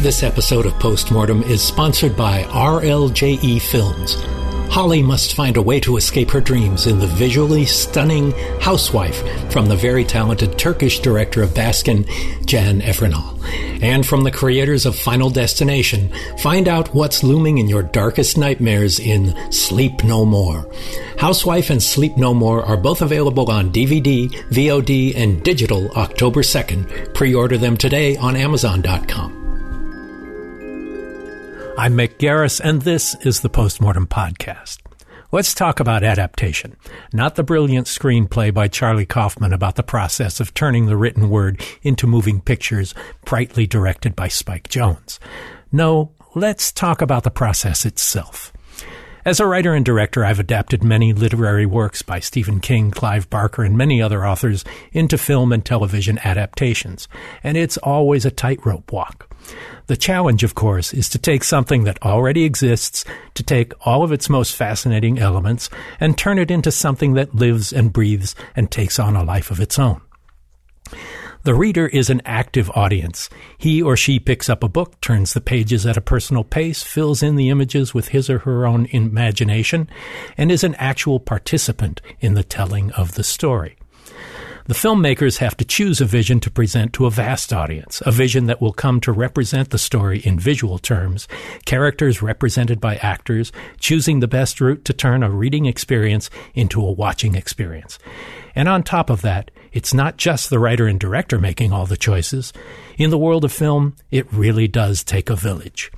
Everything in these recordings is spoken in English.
This episode of Postmortem is sponsored by RLJE Films. Holly must find a way to escape her dreams in the visually stunning Housewife from the very talented Turkish director of Baskin, Can Evrenol. And from the creators of Final Destination, find out what's looming in your darkest nightmares in Sleep No More. Housewife and Sleep No More are both available on DVD, VOD, and digital October 2nd. Pre-order them today on Amazon.com. I'm Mick Garris, and this is the Postmortem Podcast. Let's talk about adaptation, not the brilliant screenplay by Charlie Kaufman about the process of turning the written word into moving pictures, brightly directed by Spike Jonze. No, let's talk about the process itself. As a writer and director, I've adapted many literary works by Stephen King, Clive Barker, and many other authors into film and television adaptations, and it's always a tightrope walk. The challenge, of course, is to take something that already exists, to take all of its most fascinating elements, and turn it into something that lives and breathes and takes on a life of its own. The reader is an active audience. He or she picks up a book, turns the pages at a personal pace, fills in the images with his or her own imagination, and is an actual participant in the telling of the story. The filmmakers have to choose a vision to present to a vast audience, a vision that will come to represent the story in visual terms, characters represented by actors, choosing the best route to turn a reading experience into a watching experience. And on top of that, it's not just the writer and director making all the choices. In the world of film, it really does take a village.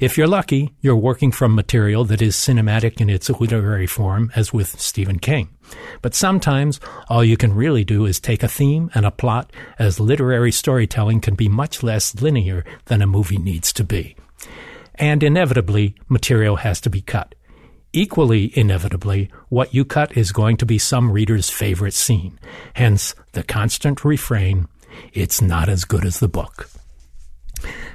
If you're lucky, you're working from material that is cinematic in its literary form, as with Stephen King. But sometimes all you can really do is take a theme and a plot, as literary storytelling can be much less linear than a movie needs to be. And inevitably, material has to be cut. Equally inevitably, what you cut is going to be some reader's favorite scene. Hence, the constant refrain, it's not as good as the book.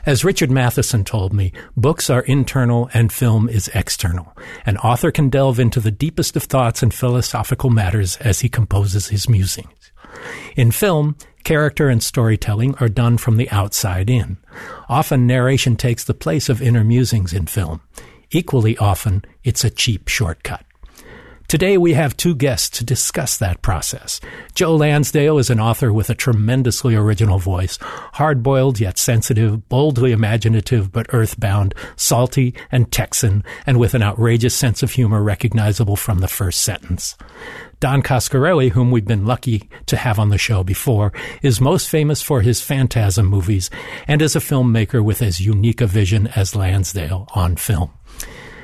As Richard Matheson told me, books are internal and film is external. An author can delve into the deepest of thoughts and philosophical matters as he composes his musings. In film, character and storytelling are done from the outside in. Often narration takes the place of inner musings in film. Equally often, it's a cheap shortcut. Today we have two guests to discuss that process. Joe Lansdale is an author with a tremendously original voice, hard-boiled yet sensitive, boldly imaginative but earthbound, salty and Texan, and with an outrageous sense of humor recognizable from the first sentence. Don Coscarelli, whom we've been lucky to have on the show before, is most famous for his phantasm movies and is a filmmaker with as unique a vision as Lansdale on film.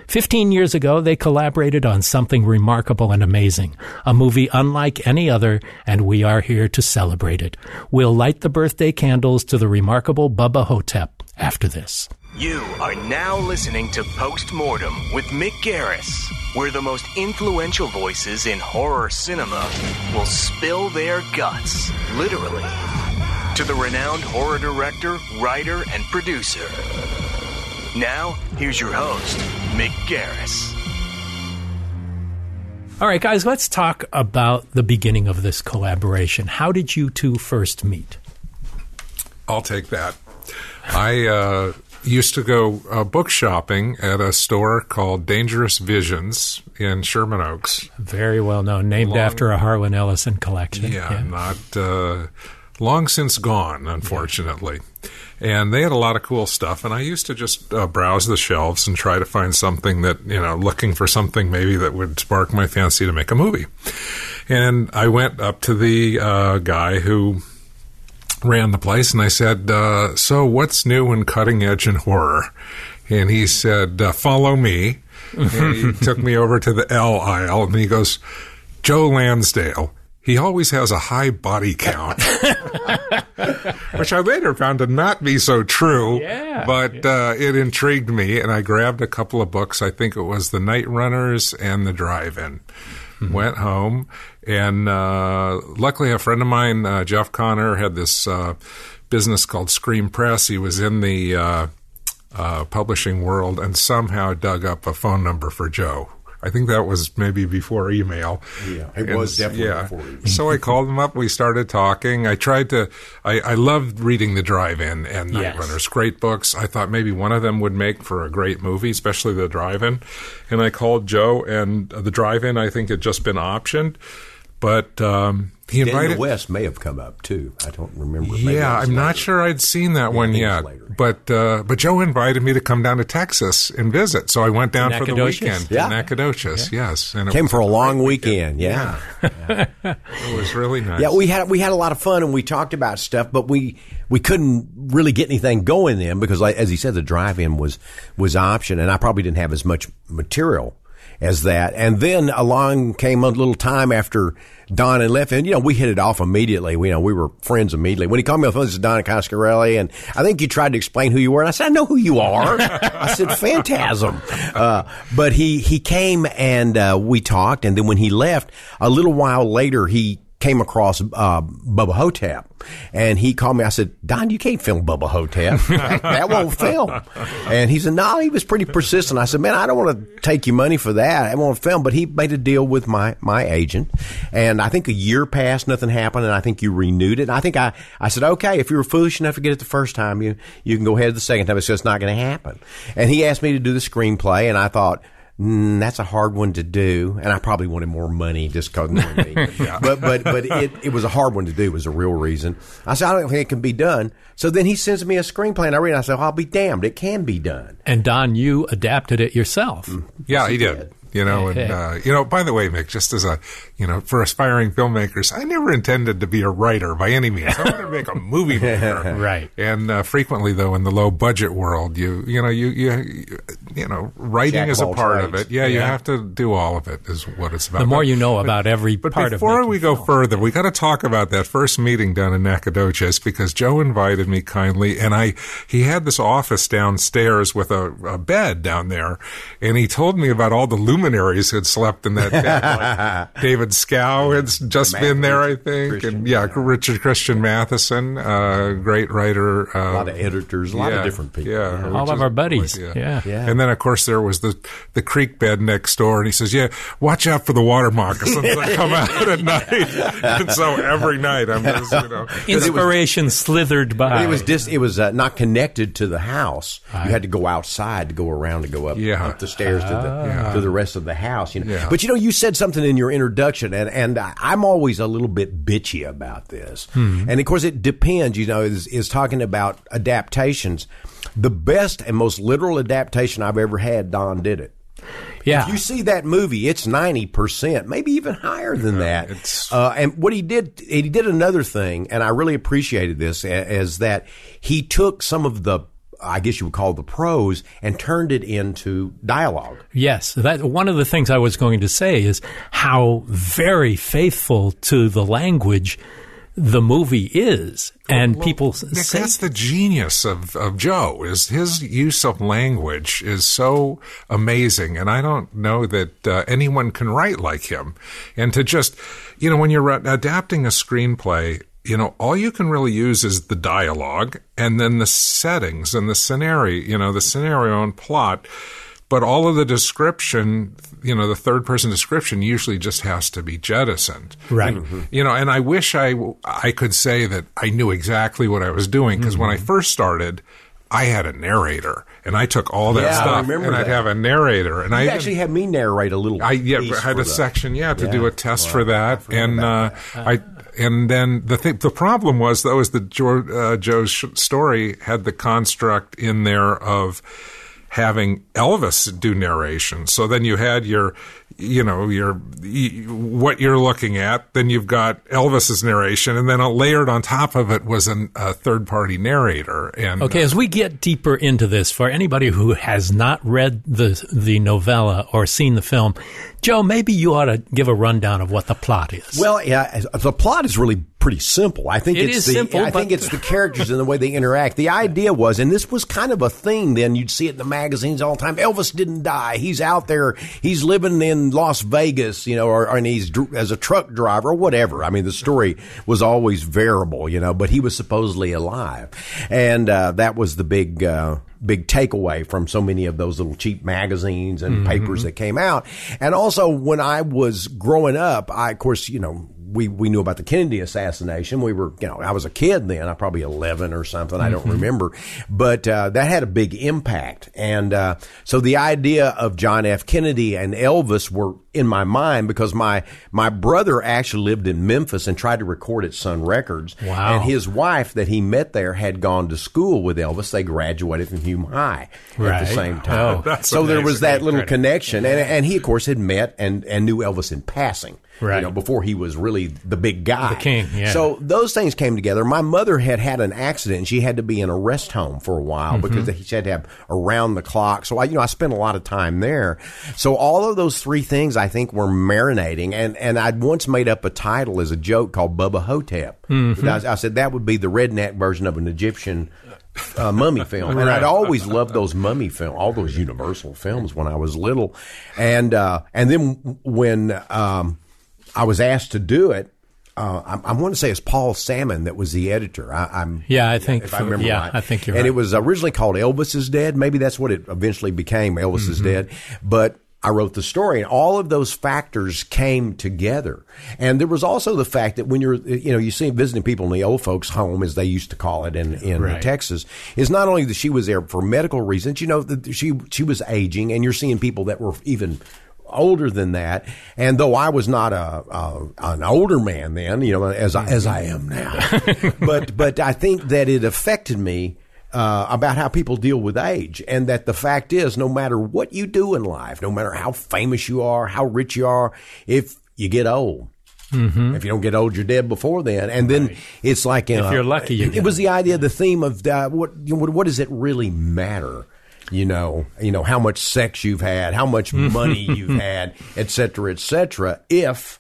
Fifteen years ago, they collaborated on something remarkable and amazing, a movie unlike any other, and we are here to celebrate it. We'll light the birthday candles to the remarkable Bubba Ho-Tep after this. You are now listening to Postmortem with Mick Garris, where the most influential voices in horror cinema will spill their guts, literally, to the renowned horror director, writer, and producer. Now, here's your host, Mick Garris. All right, guys, let's talk about the beginning of this collaboration. How did you two first meet? I'll take that. I uh, used to go uh, book shopping at a store called Dangerous Visions in Sherman Oaks. Very well known, named Long, after a Harlan Ellison collection. Yeah, yeah. not uh, long since gone, unfortunately. And they had a lot of cool stuff. And I used to just uh, browse the shelves and try to find something that you know, looking for something maybe that would spark my fancy to make a movie. And I went up to the uh, guy who ran the place, and I said, uh, "So, what's new and cutting edge in horror?" And he said, uh, "Follow me." and he took me over to the L aisle, and he goes, "Joe Lansdale." He always has a high body count, which I later found to not be so true. Yeah, but yeah. Uh, it intrigued me, and I grabbed a couple of books. I think it was The Night Runners and The Drive-In. Mm-hmm. Went home, and uh, luckily, a friend of mine, uh, Jeff Conner, had this uh, business called Scream Press. He was in the uh, uh, publishing world, and somehow dug up a phone number for Joe I think that was maybe before email. Yeah, it was definitely yeah. before email. So I called him up. We started talking. I tried to. I, I loved reading The Drive-In and Night Yes. Runners. Great books. I thought maybe one of them would make for a great movie, especially The Drive-In. And I called Joe, and The Drive-In I think had just been optioned, but um, he Daniel invited. West may have come up too. I don't remember. Maybe Yeah, I'm not sure I'd seen that one think it was yet. But uh, but Joe invited me to come down to Texas and visit, so I went down for the weekend. Yeah. to Nacogdoches, yes, and it Came was for a long weekend. Yeah. It was really nice. Yeah, we had we had a lot of fun and we talked about stuff, but we we couldn't really get anything going then because, like, as he said, the drive-in was was option, and I probably didn't have as much material as that. And then along came a little time after Don had left, and you know we hit it off immediately. We you know we were friends immediately. When he called me on the phone, this is Don Coscarelli, and I think you tried to explain who you were, and I said I know who you are. I said Phantasm, uh, but he he came and uh, we talked, and then when he left, a little while later he came across uh, Bubba Ho-Tep, and he called me. I said, "Don, you can't film Bubba Ho-Tep. that, won't film." And he said, "No." He was pretty persistent. I said, "Man, I don't want to take you money for that. I won't film." But he made a deal with my my agent, and I think a year passed, nothing happened, and I think you renewed it. And I think I I said, "Okay, if you were foolish enough to get it the first time, you you can go ahead the second time." It's just not going to happen. And he asked me to do the screenplay, and I thought. Mm, that's a hard one to do, and I probably wanted more money just because knowing me. But but but it, it was a hard one to do. Was a real reason. I said I don't think it can be done. So then he sends me a screenplay, and I read. it. I said I'll be damned, it can be done. And Don, you adapted it yourself. yeah, he did. You know, and uh, you know. By the way, Mick, just as a you know, for aspiring filmmakers, I never intended to be a writer by any means. I wanted to make a movie maker, Right. And uh, frequently, though, in the low budget world, you you know, you you you know, writing Jack is a part of it. Yeah, you have to do all of it. Is what it's about. The more But- you know about every But part of it. before we go film. further, we got to talk about that first meeting down in Nacogdoches because Joe invited me kindly, and I he had this office downstairs with a, a bed down there, and he told me about all the luminaries who had slept in that bed. Like David Schow had s- just been there, I think, Christian, and yeah, yeah. Richard Christian Matheson, uh, great writer, uh, A lot of editors, a lot of different people. Yeah, Yeah. All of our buddies. yeah. Yeah. Yeah. And then, of course, there was the the creek bed next door, and he says, "Yeah, watch out for the water moccasins that come out at night." and so every night, I'm just, you know, Inspiration slithered by. It was dis, it was uh, not connected to the house. You had to go outside to go around to go up, Yeah. up the stairs to the to the rest of the house. You know, Yeah. but you know, you said something in your introduction, and and I'm always a little bit bitchy about this. And of course, it depends. You know, is is talking about adaptations. The best and most literal adaptation I've ever had, Don did it. yeah. If you see that movie, it's ninety percent, maybe even higher than that. Uh, and what he did, he did another thing, and I really appreciated this, is that he took some of the, I guess you would call the prose, and turned it into dialogue. Yes, that one of the things I was going to say is how very faithful to the language the movie is, and people Mick, say that's the genius of, of Joe is his use of language is so amazing, and I don't know that uh, anyone can write like him. And to just, you know, when you're adapting a screenplay, you know, all you can really use is the dialogue and then the settings and the scenario, you know, the scenario and plot. But all of the description, you know, the third person description usually just has to be jettisoned. Right. You know, and I wish I I could say that I knew exactly what I was doing because when I Mm-hmm. first started, I had a narrator and I took all that Yeah, I stuff remember and I'd have a narrator and I You even- actually had me narrate a little. I yeah piece had for a the- section yeah to do a test Wow, for that and uh, about I and then the thing the problem was though is that uh, Joe's story had the construct in there of having Elvis do narration. So then you had your you know your what you're looking at. Then you've got Elvis's narration. And then uh, layered on top of it was an, a third party narrator. And Okay, as we get deeper into this, for anybody who has not read the the novella or seen the film, Joe, maybe you ought to give a rundown of what the plot is. Well, yeah, the plot is really pretty simple. I think It it's is the simple, I think it's the characters and the way they interact. The idea was, and this was kind of a thing then. You'd see it in the magazines all the time. Elvis didn't die. He's out there. He's living in Las Vegas, you know, or, or and he's dr- as a truck driver or whatever. I mean, the story was always variable, you know, but he was supposedly alive, and uh, that was the big. Uh, big takeaway from so many of those little cheap magazines and papers that came out. And also when I was growing up, I, of course, you know, we, we knew about the Kennedy assassination. We were, you know, I was a kid then. I probably 11 or something. I don't remember. But uh, that had a big impact. And uh, so the idea of John F. Kennedy and Elvis were in my mind because my, my brother actually lived in Memphis and tried to record at Sun Records. Wow. And his wife that he met there had gone to school with Elvis. They graduated from Hume High at the same time. Oh, that's so there was that little Credit. connection. And, and he, of course, had met and, and knew Elvis in passing. Right. You know, before he was really the big guy. The king, yeah. So those things came together. My mother had had an accident and she had to be in a rest home for a while Mm-hmm. because she had to have around the clock. So I, you know, I spent a lot of time there. So all of those three things I think were marinating and, and I'd once made up a title as a joke called Bubba Ho-Tep. Mm-hmm. I, I said that would be the redneck version of an Egyptian uh, mummy film, and I'd always loved those mummy film, all those Universal films when I was little, and uh, and then when um, I was asked to do it, uh, I, I want to say it's Paul Sammon that was the editor. I, I'm Yeah, I think if I remember yeah, right. I think you're and right. it was originally called Elvis is Dead. Maybe that's what it eventually became. Elvis is Mm-hmm. Dead, but. I wrote the story, and all of those factors came together. And there was also the fact that when you're, you know, you see visiting people in the old folks' home, as they used to call it in in Right. Texas, is not only that she was there for medical reasons. You know, that she she was aging, and you're seeing people that were even older than that. And though I was not a, a an older man then, you know, as I, as I am now, but but I think that it affected me. Uh, about how people deal with age, and that the fact is, no matter what you do in life, no matter how famous you are, how rich you are, if you get old, if you don't get old, you're dead before then. And then it's like you If know, you're lucky, you it, was the idea, the theme of uh, know, what what does it really matter? You know, you know how much sex you've had, how much money you've had, et cetera, et cetera. If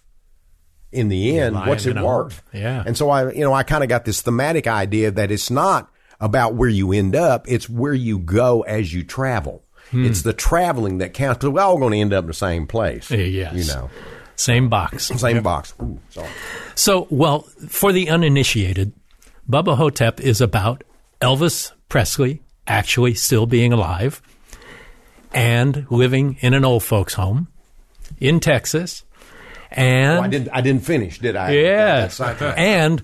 in the end, what's it worth? Yeah. And so I, you know, I kind of got this thematic idea that it's not about where you end up; it's where you go as you travel. Hmm. It's the traveling that counts. We're all going to end up in the same place. Uh, yes. You know, Same box. same box. Ooh. So, well, for the uninitiated, Bubba Ho-Tep is about Elvis Presley actually still being alive and living in an old folks' home in Texas. And Oh, I didn't. I didn't finish, did I? Yes. And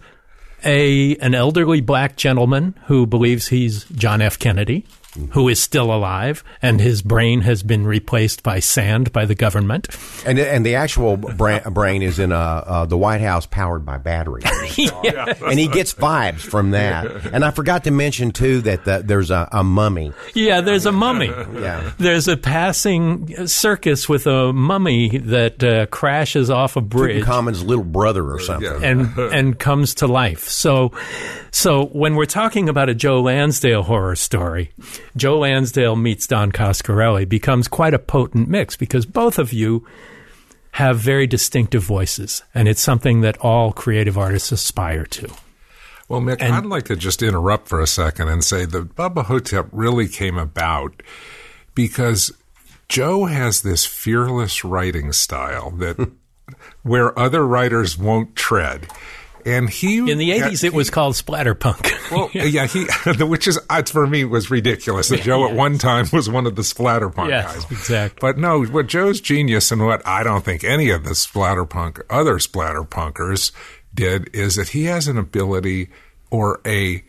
a an elderly black gentleman who believes he's John F. Kennedy, who is still alive, and his brain has been replaced by sand by the government. And and the actual brain, brain is in uh, uh, the White House, powered by battery, and he gets vibes from that. And I forgot to mention too that the, there's a, a mummy. Yeah, there's a mummy. Yeah. There's a passing circus with a mummy that uh, crashes off a bridge Common's little brother or something. Yeah. and and comes to life. So so when we're talking about a Joe Lansdale horror story, Joe Lansdale meets Don Coscarelli becomes quite a potent mix because both of you have very distinctive voices and it's something that all creative artists aspire to. Well, Mick, I'd like to just interrupt for a second and say that Bubba Ho-Tep really came about because Joe has this fearless writing style that where other writers won't tread. And he In the 80s it was called splatterpunk. well, yeah, he which is uh, for me was ridiculous that Joe at one time was one of the splatterpunk Yes, guys. exactly. But no, what Joe's genius and what I don't think any of the splatterpunk other splatterpunkers did is that he has an ability or a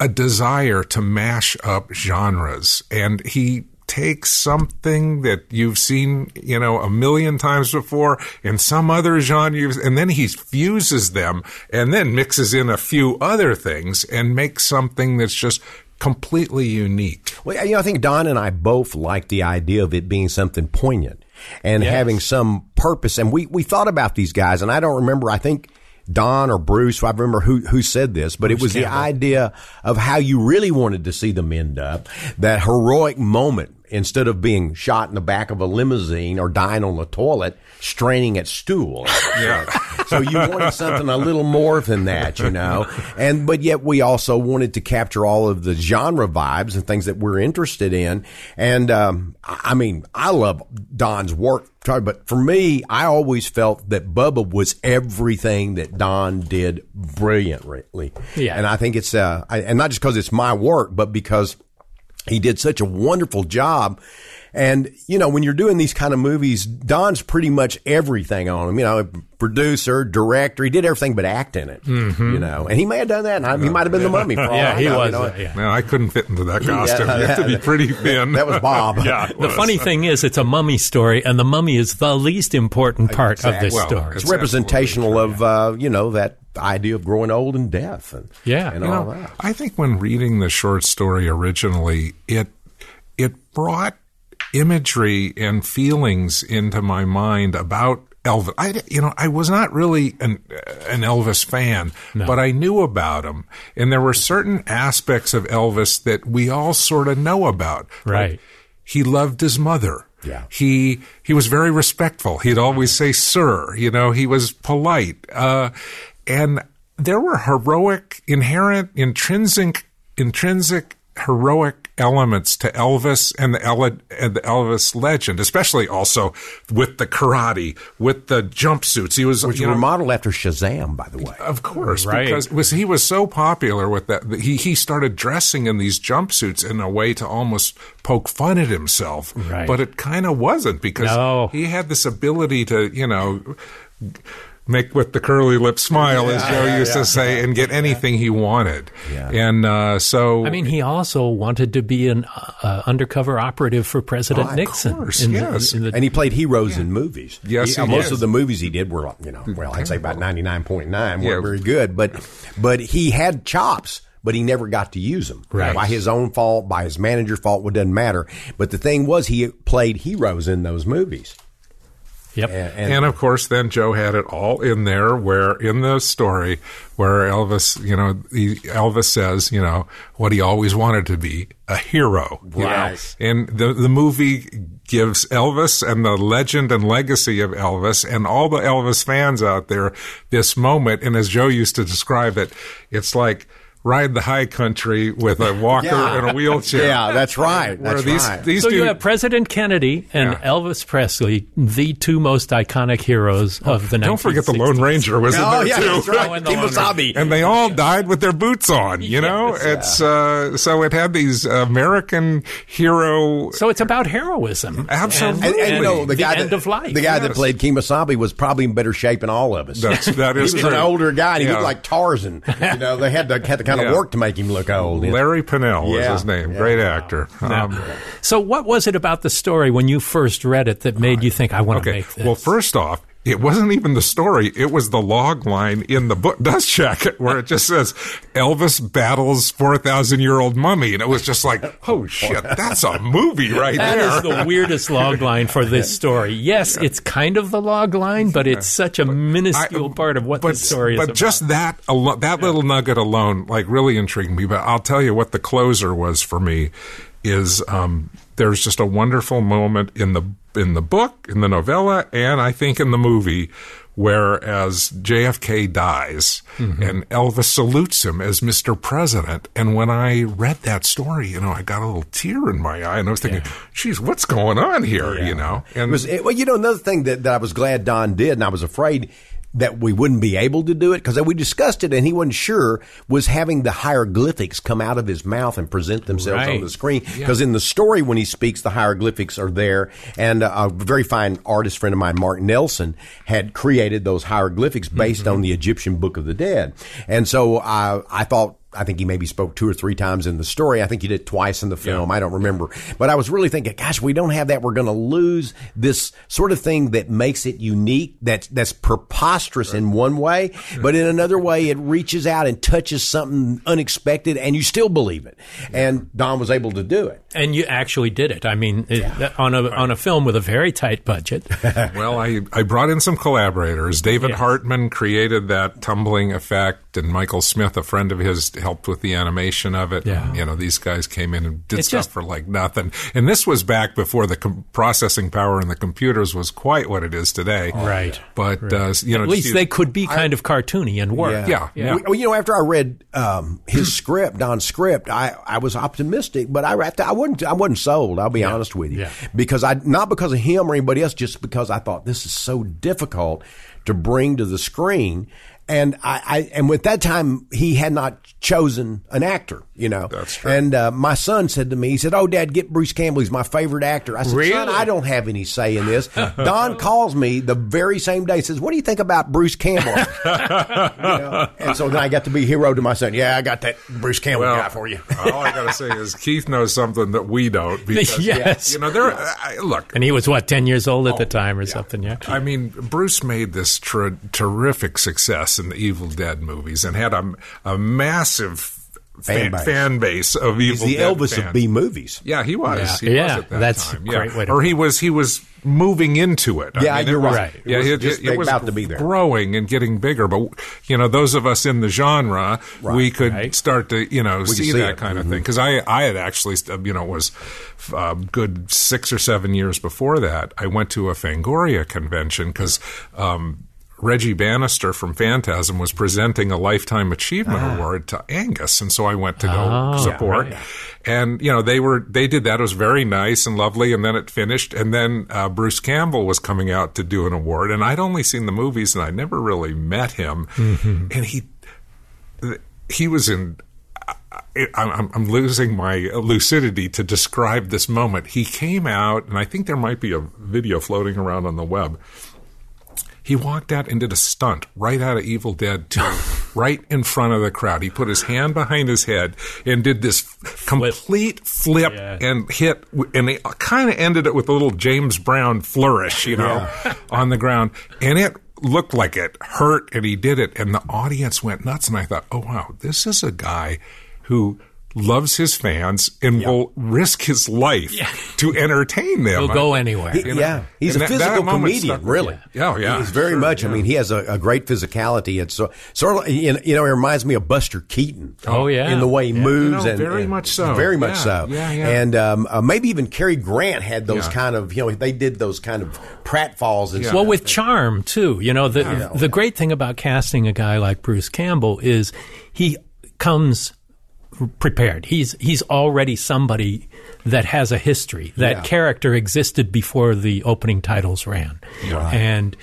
a desire to mash up genres and he takes something that you've seen, you know, a million times before in some other genre and then he fuses them and then mixes in a few other things and makes something that's just completely unique. Well, you know, I think Don and I both like the idea of it being something poignant and having some purpose. And we, we thought about these guys, and I don't remember, I think Don or Bruce, I remember who, who said this, but it was the idea of how you really wanted to see them end up, that heroic moment. Instead of being shot in the back of a limousine or dying on the toilet, straining at stool. Yeah. So you wanted something a little more than that, you know. And but yet we also wanted to capture all of the genre vibes and things that we're interested in. And um, I mean, I love Don's work, but for me, I always felt that Bubba was everything that Don did brilliantly. Yeah. And I think it's uh, I, and not just because it's my work, but because he did such a wonderful job. And, you know, when you're doing these kind of movies, Don's pretty much everything on him. You know, producer, director, he did everything but act in it. You know, and he may have done that. And he might have been the mummy. For all Yeah, I he know, was, You know? uh, yeah. No, I couldn't fit into that costume. you have to be pretty thin. That was Bob. yeah. it The was. funny thing is, it's a mummy story, and the mummy is the least important part of this Well, story. It's representational of, uh, you know, that idea of growing old and death. And, Yeah. And all know, that. I think when reading the short story originally, it it brought imagery and feelings into my mind about Elvis. I, you know, I was not really an an Elvis fan, but I knew about him, and there were certain aspects of Elvis that we all sort of know about. Like, Right. he loved his mother. Yeah. He he was very respectful. He'd always say "sir." You know, he was polite. Uh, and there were heroic, inherent, intrinsic, intrinsic heroic elements to Elvis and the, Ele- and the Elvis legend, especially also with the karate, with the jumpsuits. He was Which you were know, modeled after Shazam, by the way. of course, Right. because was he was so popular with that. that He he started dressing in these jumpsuits in a way to almost poke fun at himself, Right. but it kind of wasn't because No. he had this ability to you know. Make with the curly lip smile, as Joe used to say, and get anything he wanted. Yeah. And uh, so, I mean, he also wanted to be an uh, undercover operative for President Oh, of Nixon. course, in the- yes. in the- And he played heroes in movies. Yes, he most did. of the movies he did were, you know, well, I'd say about ninety nine point nine weren't very good, but but he had chops. But he never got to use them. Right. By his own fault, by his manager's fault, it doesn't matter. But the thing was, he played heroes in those movies. Yep. And, and, and of course, then Joe had it all in there, where in the story, where Elvis, you know, he, Elvis says, you know, what he always wanted to be a hero. you know. And the the movie gives Elvis and the legend and legacy of Elvis and all the Elvis fans out there this moment. And as Joe used to describe it, it's like ride the high country with a walker Yeah. and a wheelchair. yeah, that's right. That's these right. these So you have President Kennedy and Yeah. Elvis Presley, the two most iconic heroes of the 1960s. don't forget the Lone Ranger was in oh, there yeah, too. that's right. Oh, and the Kemosabe. and they all died with their boots on. You know, it's uh, so it had these American hero. So it's about heroism. Absolutely. And, and, you know, the, the guy end that, of life. The guy that Yes. played Kemosabe was probably in better shape than all of us. That's that he is was true. an older guy, and he Yeah. looked like Tarzan. You know, they had to had to kind of Yeah. work to make him look old. Larry Pennell was his name. Yeah. Great actor. Um, So what was it about the story when you first read it that made you think, I want to okay. make this? Well, first off. It wasn't even the story. It was the log line in the book dust jacket where it just says Elvis battles 4,000 year old mummy. And it was just like, oh shit, that's a movie right That That is the weirdest log line for this story. Yes, it's kind of the log line, but it's such a minuscule I- part of what the story is but just that that little nugget alone, like, really intrigued me. But I'll tell you what the closer was for me is um, there's just a wonderful moment in the in the book, in the novella, and I think in the movie. Where as JFK dies Mm-hmm. and Elvis salutes him as Mr. President. And when I read that story, you know, I got a little tear in my eye and I was thinking, geez, what's going on here? You know? It And was, it, well, you know, another thing that, that I was glad Don did, and I was afraid that we wouldn't be able to do it? Because we discussed it and he wasn't sure was having the hieroglyphics come out of his mouth and present themselves Right. on the screen. Because in the story when he speaks the hieroglyphics are there. And uh, a very fine artist friend of mine Mark Nelson had created those hieroglyphics based on the Egyptian Book of the Dead. And so I I thought I think he maybe spoke two or three times in the story. I think he did twice in the film. I don't remember. But I was really thinking, gosh, we don't have that. We're going to lose this sort of thing that makes it unique. That's, that's preposterous in one way, but in another way, it reaches out and touches something unexpected and you still believe it. And Don was able to do it. and you actually did it. I mean, it, on a on a film with a very tight budget. Well, I, I brought in some collaborators. David Yes. Hartman created that tumbling effect, and Michael Smith, a friend of his, helped with the animation of it. Yeah. And, you know, these guys came in and did It's stuff just- for like nothing. And this was back before the com- processing power in the computers was quite what it is today. Right. But uh, you know, At least just- they could be kind of cartoony and work. Yeah, yeah. Well, you know, after I read um, his script, Don's script, I, I was optimistic, but I after, I wasn't I wasn't sold. I'll be honest with you, Yeah. because I not because of him or anybody else, just because I thought this is so difficult to bring to the screen. And I, I and with that time he had not chosen an actor, you know. That's true. And uh, my son said to me, he said, "Oh, Dad, get Bruce Campbell. He's my favorite actor." I said, Really? "Son, I don't have any say in this." Don calls me the very same day, says, "What do you think about Bruce Campbell?" You know? And so then I got to be hero to my son. Yeah, I got that Bruce Campbell Well, guy for you. all I got to say is Keith knows something that we don't. Because, Yes. You know, there. I, look, And he was what ten years old at the time or something. Yeah. I mean, Bruce made this ter- terrific success in the Evil Dead movies and had a, a massive Fan fan, base. fan base of He's Evil the Dead Elvis fans. of B movies. Yeah, he was. Yeah. He Yeah, was at that that's time. a great way to or he was. He was moving into it. I Yeah, mean, you're it was- right. It Yeah, was it, just it, it was about to be there. growing and getting bigger. But you know, those of us in the genre, we could Right. start to you know see, see that it. kind of Mhm. thing. Because I, I had actually, you know, was uh, good six or seven years before that. I went to a Fangoria convention because. Um, Reggie Bannister from Phantasm was presenting a Lifetime Achievement ah. Award to Angus, and so I went to go ah. support. And you know they were they did that. It was very nice and lovely, and then it finished. And then uh, Bruce Campbell was coming out to do an award, and I'd only seen the movies, and I never really met him. Mm-hmm. And he he was in. I'm, I'm losing my lucidity to describe this moment. He came out, and I think there might be a video floating around on the web. He walked out and did a stunt right out of Evil Dead 2, right in front of the crowd. He put his hand behind his head and did this complete flip Yeah. and hit, and he kind of ended it with a little James Brown flourish, you know, on the ground. And it looked like it hurt, and he did it, and the audience went nuts. And I thought, oh, wow, this is a guy who loves his fans and will risk his life to entertain them. He'll go anywhere. He- You know, yeah, he's and a that- that physical moment comedian, stuck- really. Yeah, oh, yeah. He's very Sure, much. I mean, he has a, a great physicality. It's so, sort of, you know, you know, it reminds me of Buster Keaton. Oh, yeah. in the way he Yeah. moves, You know, and very and much so. very much Yeah, so. yeah, yeah. And um, uh, maybe even Cary Grant had those Yeah. kind of, you know, they did those kind of pratfalls and Yeah. stuff. Well, with charm too. You know, the the great thing about casting a guy like Bruce Campbell is he comes prepared. He's he's already somebody that has a history. That Yeah. character existed before the opening titles ran, and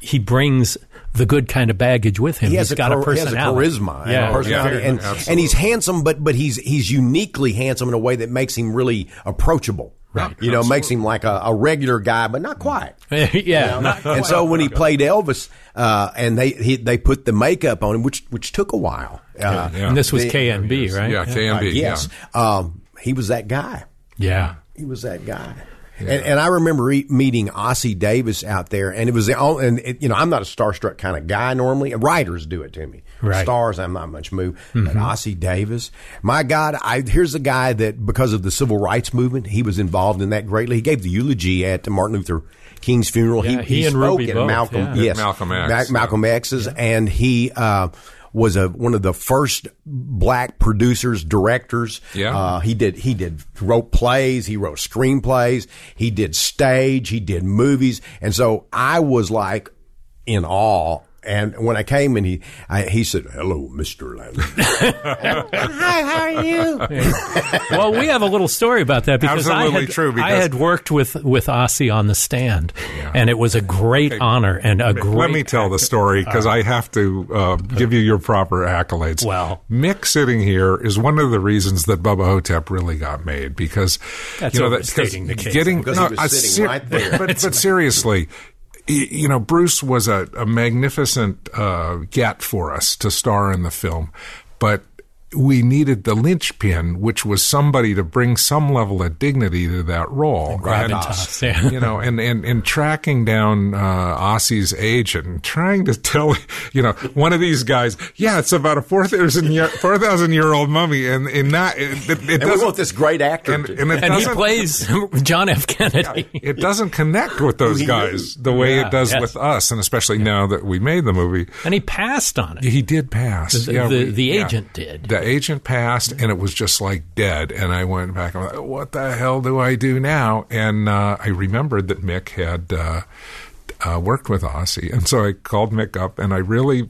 he brings the good kind of baggage with him. he has He's a, got char- a he has a personality. charisma and Yeah, a personality, yeah, and, and he's handsome, but but he's he's uniquely handsome in a way that makes him really approachable. Right. You know, makes him like a, a regular guy, but not quite. yeah. not and so when he played Elvis, uh, and they he, they put the makeup on him, which which took a while. Uh, Yeah. And this was The- KNB, right? Yeah, KNB. yes, um, he was that guy. Yeah. He was that guy. And, and I remember e- meeting Ossie Davis out there, and it was the only, and it, you know, I'm not a starstruck kind of guy normally. and Writers do it to me. Right. Stars, I'm not much moved. But Ossie Davis, my God, I, here's a guy that because of the civil rights movement, he was involved in that greatly. He gave the eulogy at Martin Luther King's funeral. Yeah, he and spoke Ruby at both, Malcolm, yeah. yes, Malcolm X, Ma- yeah. Malcolm X's, and he uh, was a one of the first black producers, directors. Yeah. Uh, he did he did wrote plays, he wrote screenplays, he did stage, he did movies, and so I was like in awe. And when I came and he I, he said, "Hello, Mister Landon." Hi, how are you? well, we have a little story about that because I Absolutely had, true, I had worked with with Ossie on the stand, and it was a great honor and a great. Let me tell the story because I have to uh, give you your proper accolades. Well. Mick sitting here is one of the reasons that Bubba Ho-Tep really got made because That's you know overstating the case. Getting Because he was I sitting right there. but, but seriously. You know, Bruce was a, a magnificent uh, get for us to star in the film, but we needed the linchpin, which was somebody to bring some level of dignity to that role. gravitas, yeah. you know, and, and, and tracking down uh, Ossie's agent and trying to tell, you know, one of these guys, yeah, it's about a 4,000 year, 4,000 year old mummy, and, and not, it, it, it And we want this great actor. and, and it and he plays John F. Kennedy. it doesn't connect with those guys the way Yeah, it does yes. with us, and especially now that we made the movie. and he passed on it. He did pass. The- yeah, the- we- the yeah. agent did. The agent passed, and it was just like dead. And I went back. I'm like, what the hell do I do now? And uh, I remembered that Mick had uh, uh, worked with Ossie, and so I called Mick up, and I really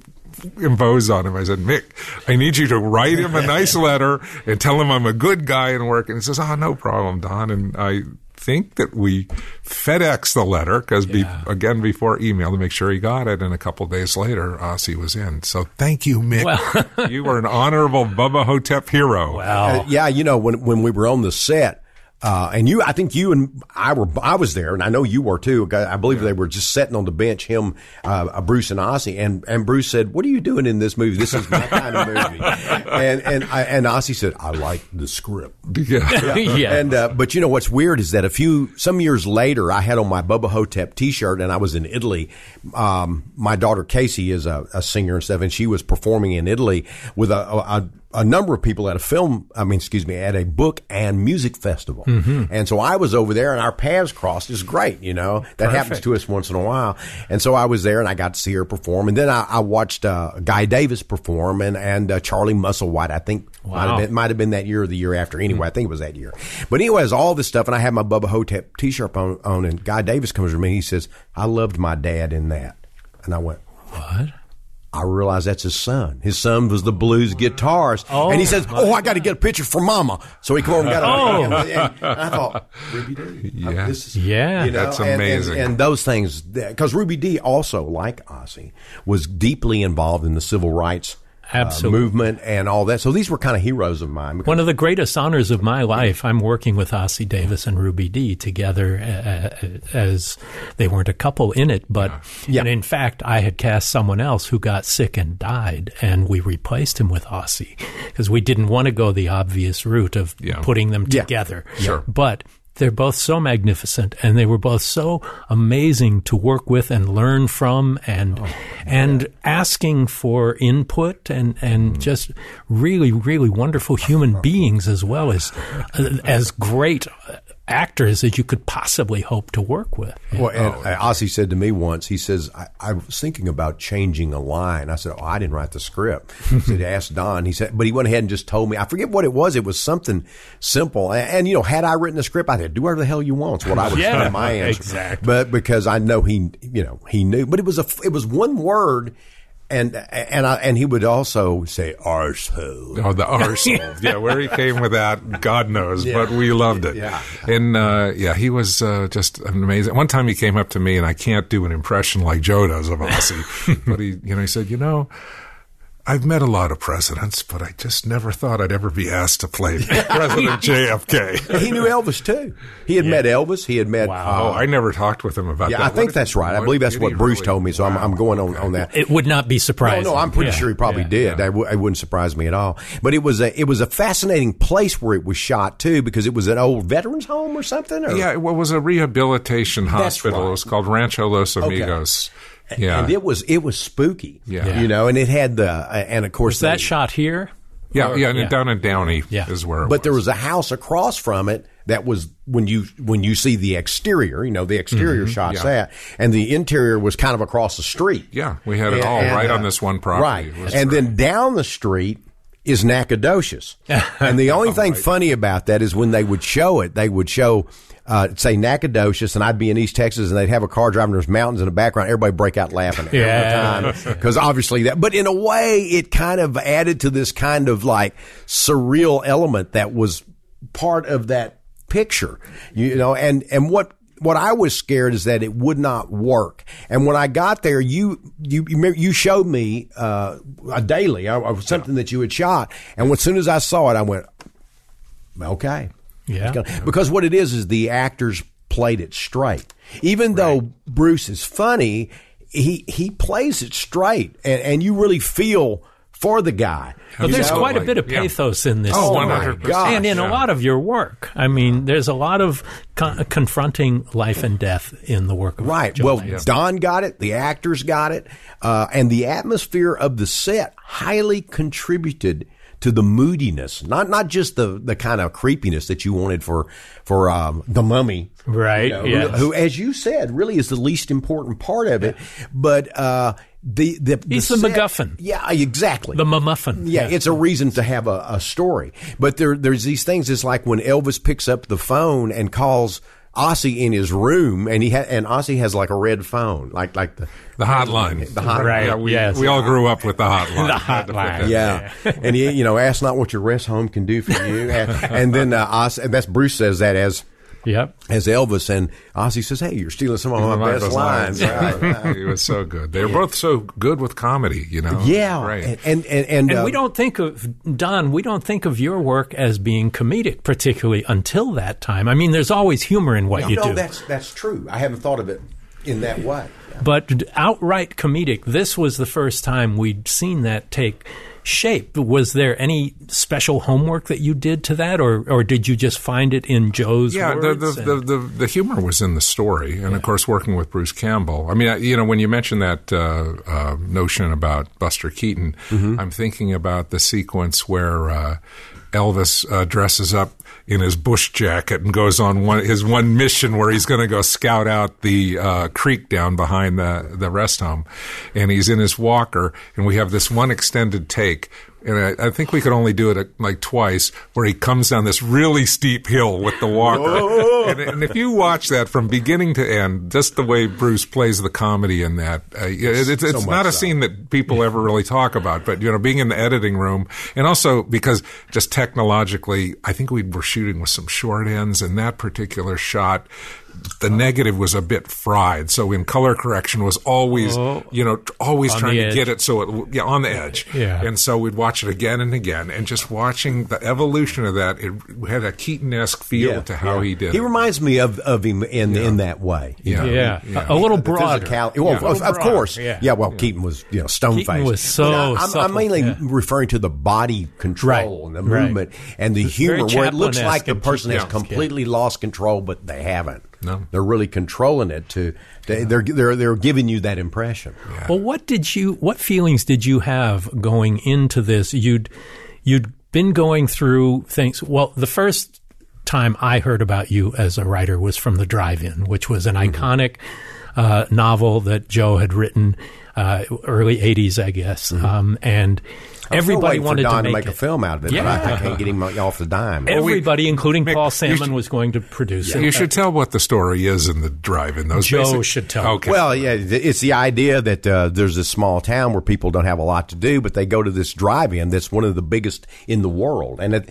imposed on him. I said, Mick, I need you to write him a nice letter and tell him I'm a good guy and work. And he says, Oh, no problem, Don. And I think that we FedEx the letter because Yeah. be, again before email to make sure he got it, and a couple days later, Ossie was in. So thank you, Mick. you were an honorable Bubba Ho-Tep hero. Wow. Uh, yeah, you know when when we were on the set, uh, and you, I think you and I were, I was there, and I know you were too. I believe they were just sitting on the bench, him, uh, Bruce and Ossie, and and Bruce said, "What are you doing in this movie? This is my kind of movie." and and I, and Ossie said, "I like the script." Yeah. yeah. And uh, but you know what's weird is that a few some years later, I had on my Bubba Ho-Tep T-shirt, and I was in Italy. Um, my daughter Casey is a, a singer and stuff, and she was performing in Italy with a, a, a number of people at a film. I mean, excuse me, at a book and music festival. And so I was over there, and our paths crossed. It's great, you know. That happens to us once in a while. And so I was there, and I got to see her perform. And then I, I watched uh, Guy Davis perform, and and uh, Charlie Musselwhite. I think might have Wow. been might have been that year or the year after. Anyway, I think it was that year. But anyways, all this stuff, and I had my Bubba Ho-Tep T-shirt on, on, and Guy Davis comes to me. He says, "I loved my dad in that," and I went, What? I realized that's his son. His son was the blues guitarist. Oh, and he oh, says, Oh, I got to get a picture for mama. So he came over and got a Oh. and, and I thought, Ruby Dee. Yeah. This is, Yeah. That's and- and- amazing. And, those things, because Ruby Dee also, like Ossie, was deeply involved in the civil rights uh, Absolutely. movement and all that. So these were kind of heroes of mine. One of the greatest honors of my life, I'm working with Ossie Davis and Ruby Dee together uh, as they weren't a couple in it, but Yeah. and in fact, I had cast someone else who got sick and died, and we replaced him with Ossie because we didn't want to go the obvious route of Yeah. putting them Yeah. together. Sure. But they're both so magnificent and they were both so amazing to work with and learn from and oh, and asking for input and and mm. just really really wonderful human beings as well as as great actors as you could possibly hope to work with. Well, and uh, Ossie said to me once, he says, I, I was thinking about changing a line. I said, Oh, I didn't write the script. He said, Ask Don. He said, but he went ahead and just told me. I forget what it was. It was something simple. And, and, you know, had I written the script, I said, Do whatever the hell you want. Is what I would Yeah, say my answer. exactly. But because I know he, you know, he knew. But it was a, it was one word. And and I, and he would also say arsehole. Oh, the arsehole. yeah, where he came with that, God knows, but we loved it. Yeah. And, uh, yeah, he was uh, just amazing. One time he came up to me, and I can't do an impression like Joe does of Ossie, but he, you know, he said, you know, I've met a lot of presidents, but I just never thought I'd ever be asked to play President JFK. He knew Elvis too. He had met Elvis. He had met. Wow. Uh, oh, I never talked with him about Yeah, that. I What think did- that's right. I believe that's what Bruce really- told me. So I'm, I'm going on, okay. on that. It would not be surprising. No, no, I'm pretty Yeah, sure he probably yeah. did. That w- it wouldn't surprise me at all. But it was a it was a fascinating place where it was shot too, because it was an old veterans home or something. Or? Yeah, it was a rehabilitation hospital. right. It was called Rancho Los Amigos. Yeah. and it was it was spooky. Yeah. you know, and it had the uh, and of course Was that the- shot here? yeah, yeah, and yeah. down in Downey Yeah. is where it But there was a house across from it that was when you when you see the exterior, you know, the exterior shots Mm-hmm. yeah. that, and the interior was kind of across the street. Yeah, we had it And- all and, right uh, on this one property. Right. And great. then down the street is Nacogdoches. and the only thing funny about that is when they would show it, they would show, uh, say Nacogdoches, and I'd be in East Texas, and they'd have a car driving. There's mountains in the background. Everybody break out laughing. Yeah. Because obviously that, but in a way, it kind of added to this kind of like surreal element that was part of that picture, you know, and, and what, what I was scared is that it would not work. And when I got there, you you you, showed me uh, a daily uh, of something that you had shot, and as soon as I saw it, I went, okay, Yeah. Gonna- because what it is is the actors played it straight. Even though Bruce is funny, he he plays it straight, and, and you really feel for the guy. You there's know? quite a bit of Yeah. pathos in this. Oh, story. 100%. And in a lot of your work. I mean, there's a lot of con- confronting life and death in the work of Right. Well. Don got it. The actors got it, uh, and the atmosphere of the set highly contributed to the moodiness, not not just the the kind of creepiness that you wanted for for um, the mummy, Right, you know, yes. who, as you said, really is the least important part of it, but. uh the, the, He's the set- MacGuffin. Yeah, exactly. The muffin. Yeah, it's a reason to have a, a story. But there, there's these things. It's like when Elvis picks up the phone and calls Ossie in his room, and he ha- and Ossie has like a red phone, like like the The hotline. The hotline. Right. Yeah, we, yes. we all grew up with the hotline. The Had to put hotline. that- Yeah, and he, you know, ask not what your rest home can do for you, and, and then uh, Os, and that's Bruce says that as Yep. as Elvis, and Ossie says, "Hey, you're stealing some of my One of best those lines." lines. he was so good. They were both so good with comedy, you know. yeah, Right. and and and, and, And uh, we don't think of Don. We don't think of your work as being comedic, particularly until that time. I mean, there's always humor in what you no, do, that's that's true. I haven't thought of it in that way. but outright comedic. This was the first time we'd seen that take shape. Was there any special homework that you did to that, or or did you just find it in Joe's yeah, the the, the, and- the the humor was in the story, and of course, working with Bruce Campbell. I mean, I, you know, when you mentioned that uh, uh, notion about Buster Keaton, Mm-hmm. I'm thinking about the sequence where uh, Elvis uh, dresses up in his bush jacket and goes on one his one mission where he's going to go scout out the uh, creek down behind the the rest home, and he's in his walker, and we have this one extended take and I, I think we could only do it uh, like twice, where he comes down this really steep hill with the walker. and, and if you watch that from beginning to end, just the way Bruce plays the comedy in that, uh, it, it's it's much not a so. scene that people ever really talk about. But you know, being in the editing room, and also because just technologically, I think we were shooting with some short ends, and that particular shot. The negative was a bit fried, so in color correction was always, oh. you know, always Oh. On trying to get it so it, yeah, on the edge. Yeah. And so we'd watch it again and again, and just watching the evolution of that, it had a Keaton-esque feel to how yeah. he did it. He it. reminds me of of him in in that way. you Yeah. yeah, Yeah. A, a little The broader. Well, Yeah. of, A little of broader, course. yeah. well, Keaton was you know stone faced. Keaton was so I'm, I'm mainly yeah. referring to the body control and the right. movement and the It's humor, where it looks like the person has completely lost control, but they haven't. No. they're really controlling it. To they, they're they're they're giving you that impression. Well, what did you? What feelings did you have going into this? You'd you'd been going through things. Well, the first time I heard about you as a writer was from the Drive-In, which was an Mm-hmm. iconic uh, novel that Joe had written uh, early '80s, I guess, um, and I'm still everybody waiting wanted for Don to to make, make, a it. film out of it, but I, I Yeah. can't get him off the dime. Everybody, including Mick, Paul you Sammon, should- was going to produce it. you should tell what the story is in the drive-in. Those Joe basic- should tell. Okay. Well, yeah, it's the idea that uh, there's this small town where people don't have a lot to do, but they go to this drive-in that's one of the biggest in the world, and it.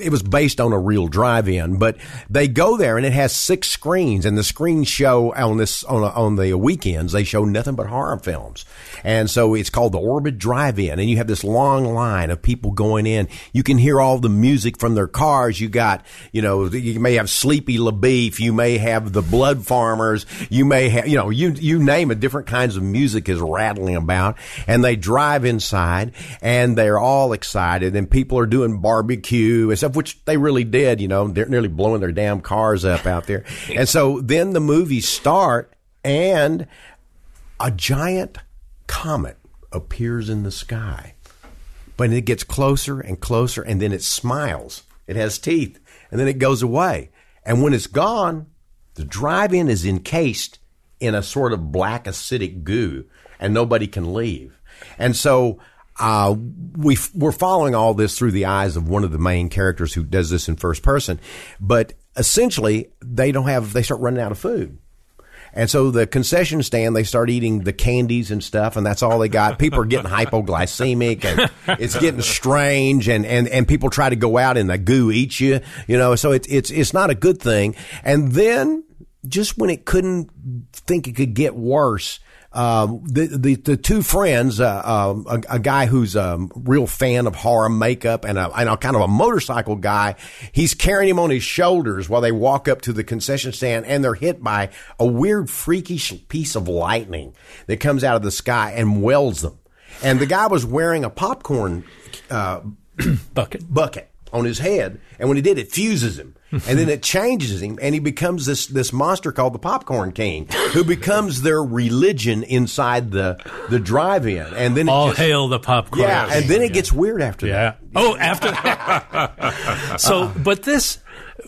It was based on a real drive-in, but they go there and it has six screens, and the screens show on this on a, on the weekends they show nothing but horror films, and so it's called the Orbit Drive-In, and you have this long line of people going in. You can hear all the music from their cars. You got, you know, you may have Sleepy LaBeef, you may have the Blood Farmers, you may have, you know, you you name it. Different kinds of music is rattling about, and they drive inside, and they're all excited, and people are doing barbecue and stuff, which they really did. You know, they're nearly blowing their damn cars up out there, and so then the movies start, and a giant comet appears in the sky. But it gets closer and closer, and then it smiles. It has teeth, and then it goes away. And when it's gone, the drive in is encased in a sort of black acidic goo, and nobody can leave. And so uh, we, we're following all this through the eyes of one of the main characters who does this in first person. But essentially, they don't have, they start running out of food. And so the concession stand, they start eating the candies and stuff, and that's all they got. People are getting hypoglycemic, and it's getting strange, and, and, and people try to go out and the goo eats you, you know. So it's it's it's not a good thing. And then just when it couldn't think it could get worse. Um, the, the the two friends, uh, um, a, a guy who's a real fan of horror makeup and a, and a kind of a motorcycle guy, he's carrying him on his shoulders while they walk up to the concession stand, and they're hit by a weird, freakish piece of lightning that comes out of the sky and welds them. And the guy was wearing a popcorn uh, Bucket. bucket. on his head, and when he did, it fuses him, and then it changes him, and he becomes this this monster called the Popcorn King, who becomes their religion inside the the drive-in, and then All just- hail the popcorn. yeah, and then it gets weird after Yeah. that. Oh, after that. so, but this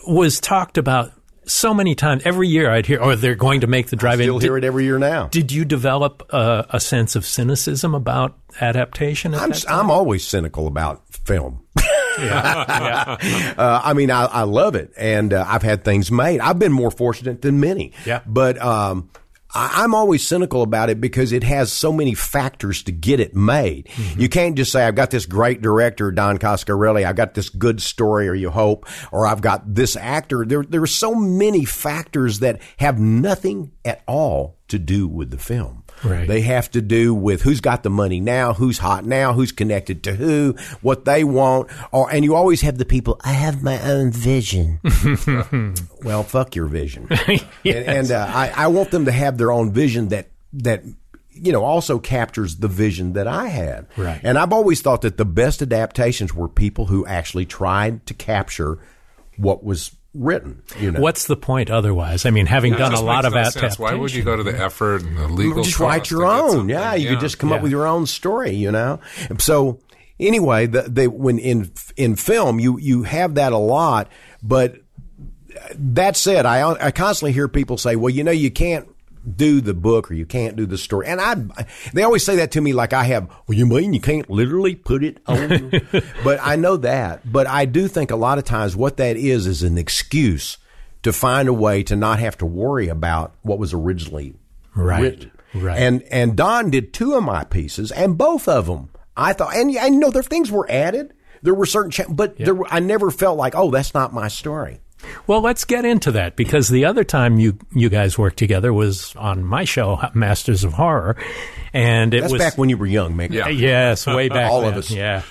was talked about so many times. Every year I'd hear, oh, they're going to make the drive-in. You'll hear it every year now. Did you develop a, a sense of cynicism about adaptation? At I'm? I'm always cynical about film. Yeah, yeah. Uh, I mean, I, I love it, and uh, I've had things made. I've been more fortunate than many. Yeah. But um, I, I'm always cynical about it because it has so many factors to get it made. Mm-hmm. You can't just say, I've got this great director, Don Coscarelli, I've got this good story, or you hope, or I've got this actor. There, there are so many factors that have nothing at all to do with the film. Right. They have to do with who's got the money now, who's hot now, who's connected to who, what they want, or and you always have the people. I have my own vision. well, fuck your vision. And, and uh, I, I want them to have their own vision that that you know also captures the vision that I had. Right. And I've always thought that the best adaptations were people who actually tried to capture what was written. You know. What's the point otherwise? I mean, having It done a lot of no adaptation. sense. Why would you go to the effort and the legal? You could just write your own. Yeah, you could just come up with your own story. You know. So anyway, the, they when in in film you you have that a lot, but that said, I I constantly hear people say, well, you know, you can't do the book or you can't do the story. And I, they always say that to me like I have, well, you mean you can't literally put it on? but I know that. But I do think a lot of times what that is is an excuse to find a way to not have to worry about what was originally Right, written. right. And, and Don did two of my pieces and both of them I thought, and I know there things were added. There were certain, cha- but there were, I never felt like, oh, that's not my story. Well, let's get into that because the other time you you guys worked together was on my show, Masters of Horror, and it That's was back when you were young, Mick. Yeah. Yes, way back. All of us. Yeah.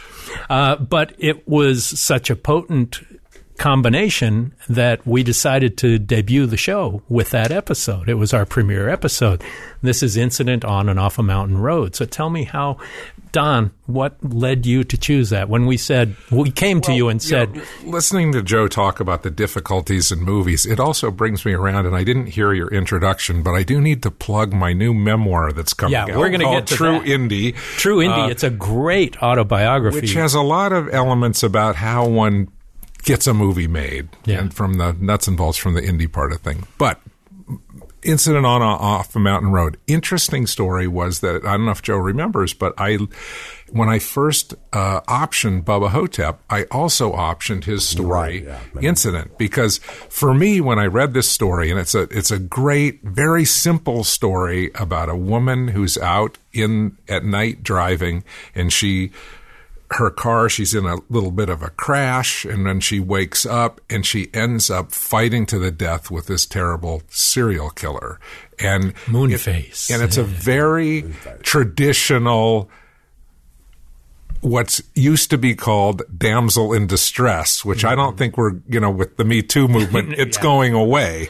Uh, but it was such a potent combination that we decided to debut the show with that episode. It was our premiere episode. This is Incident on and Off a Mountain Road. So tell me how, Don, what led you to choose that? When we said, we came to you and said, You know, listening to Joe talk about the difficulties in movies, it also brings me around, and I didn't hear your introduction, but I do need to plug my new memoir that's coming Yeah, out. we're gonna called get to True that. Indie. True Indie, it's a great autobiography. Uh, which has a lot of elements about how one gets a movie made Yeah. and from the nuts and bolts from the indie part of thing. But incident on off a mountain road. Interesting story was that I don't know if Joe remembers, but I when I first uh, optioned Bubba Ho-Tep, I also optioned his story Right, yeah, incident because for me when I read this story and it's a it's a great very simple story about a woman who's out in at night driving and she her car she's in a little bit of a crash and then she wakes up and she ends up fighting to the death with this terrible serial killer and Moonface. it- and it's a very traditional what's used to be called damsel in distress, which I don't mm-hmm. think we're, you know, with the Me Too movement, it's going away.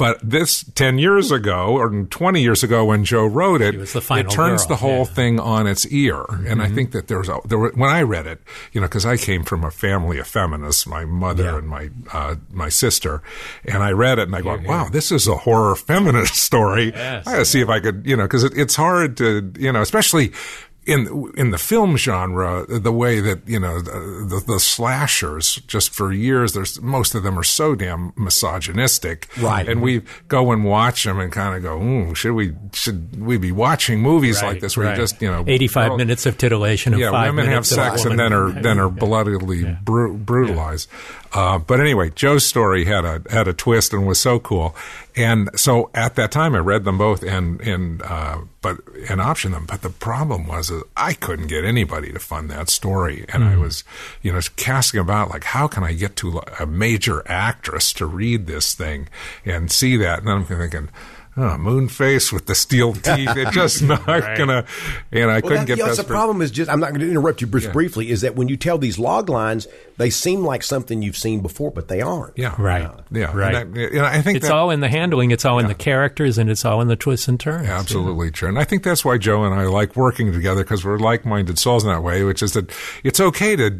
But this 10 years ago or 20 years ago when Joe wrote it, it turns girl, the whole yeah. thing on its ear. And I think that there's a, there were, when I read it, you know, cause I came from a family of feminists, my mother and my, uh, my sister, and I read it and I go, wow, this is a horror feminist story. Yes. I gotta see if I could, you know, cause it, it's hard to, you know, especially, in in the film genre, the way that you know the, the, the slashers, just for years, there's most of them are so damn misogynistic, Right. And we go and watch them and kind of go, Ooh, should we should we be watching movies like this where right. you just you know 85 minutes of titillation and yeah, five women have minutes of sex and then are then are bloodily bru- brutalized. Uh, but anyway, Joe's story had a had a twist and was so cool. And so at that time, I read them both and and uh, but and optioned them. But the problem was is I couldn't get anybody to fund that story, and I was you know casting about like how can I get to a major actress to read this thing and see that, and then I'm thinking. Oh, moon face with the steel teeth. It's just not gonna. And I Well, couldn't that, get yeah, that. the problem is just I'm not going to interrupt you Bruce, briefly. Is that when you tell these log lines, they seem like something you've seen before, but they aren't. Yeah, Right. Yeah, Right. And I, and I think It's that, all in the handling. It's all in the characters, and it's all in the twists and turns. Absolutely true. And I think that's why Joe and I like working together because we're like minded souls in that way, which is that it's okay to,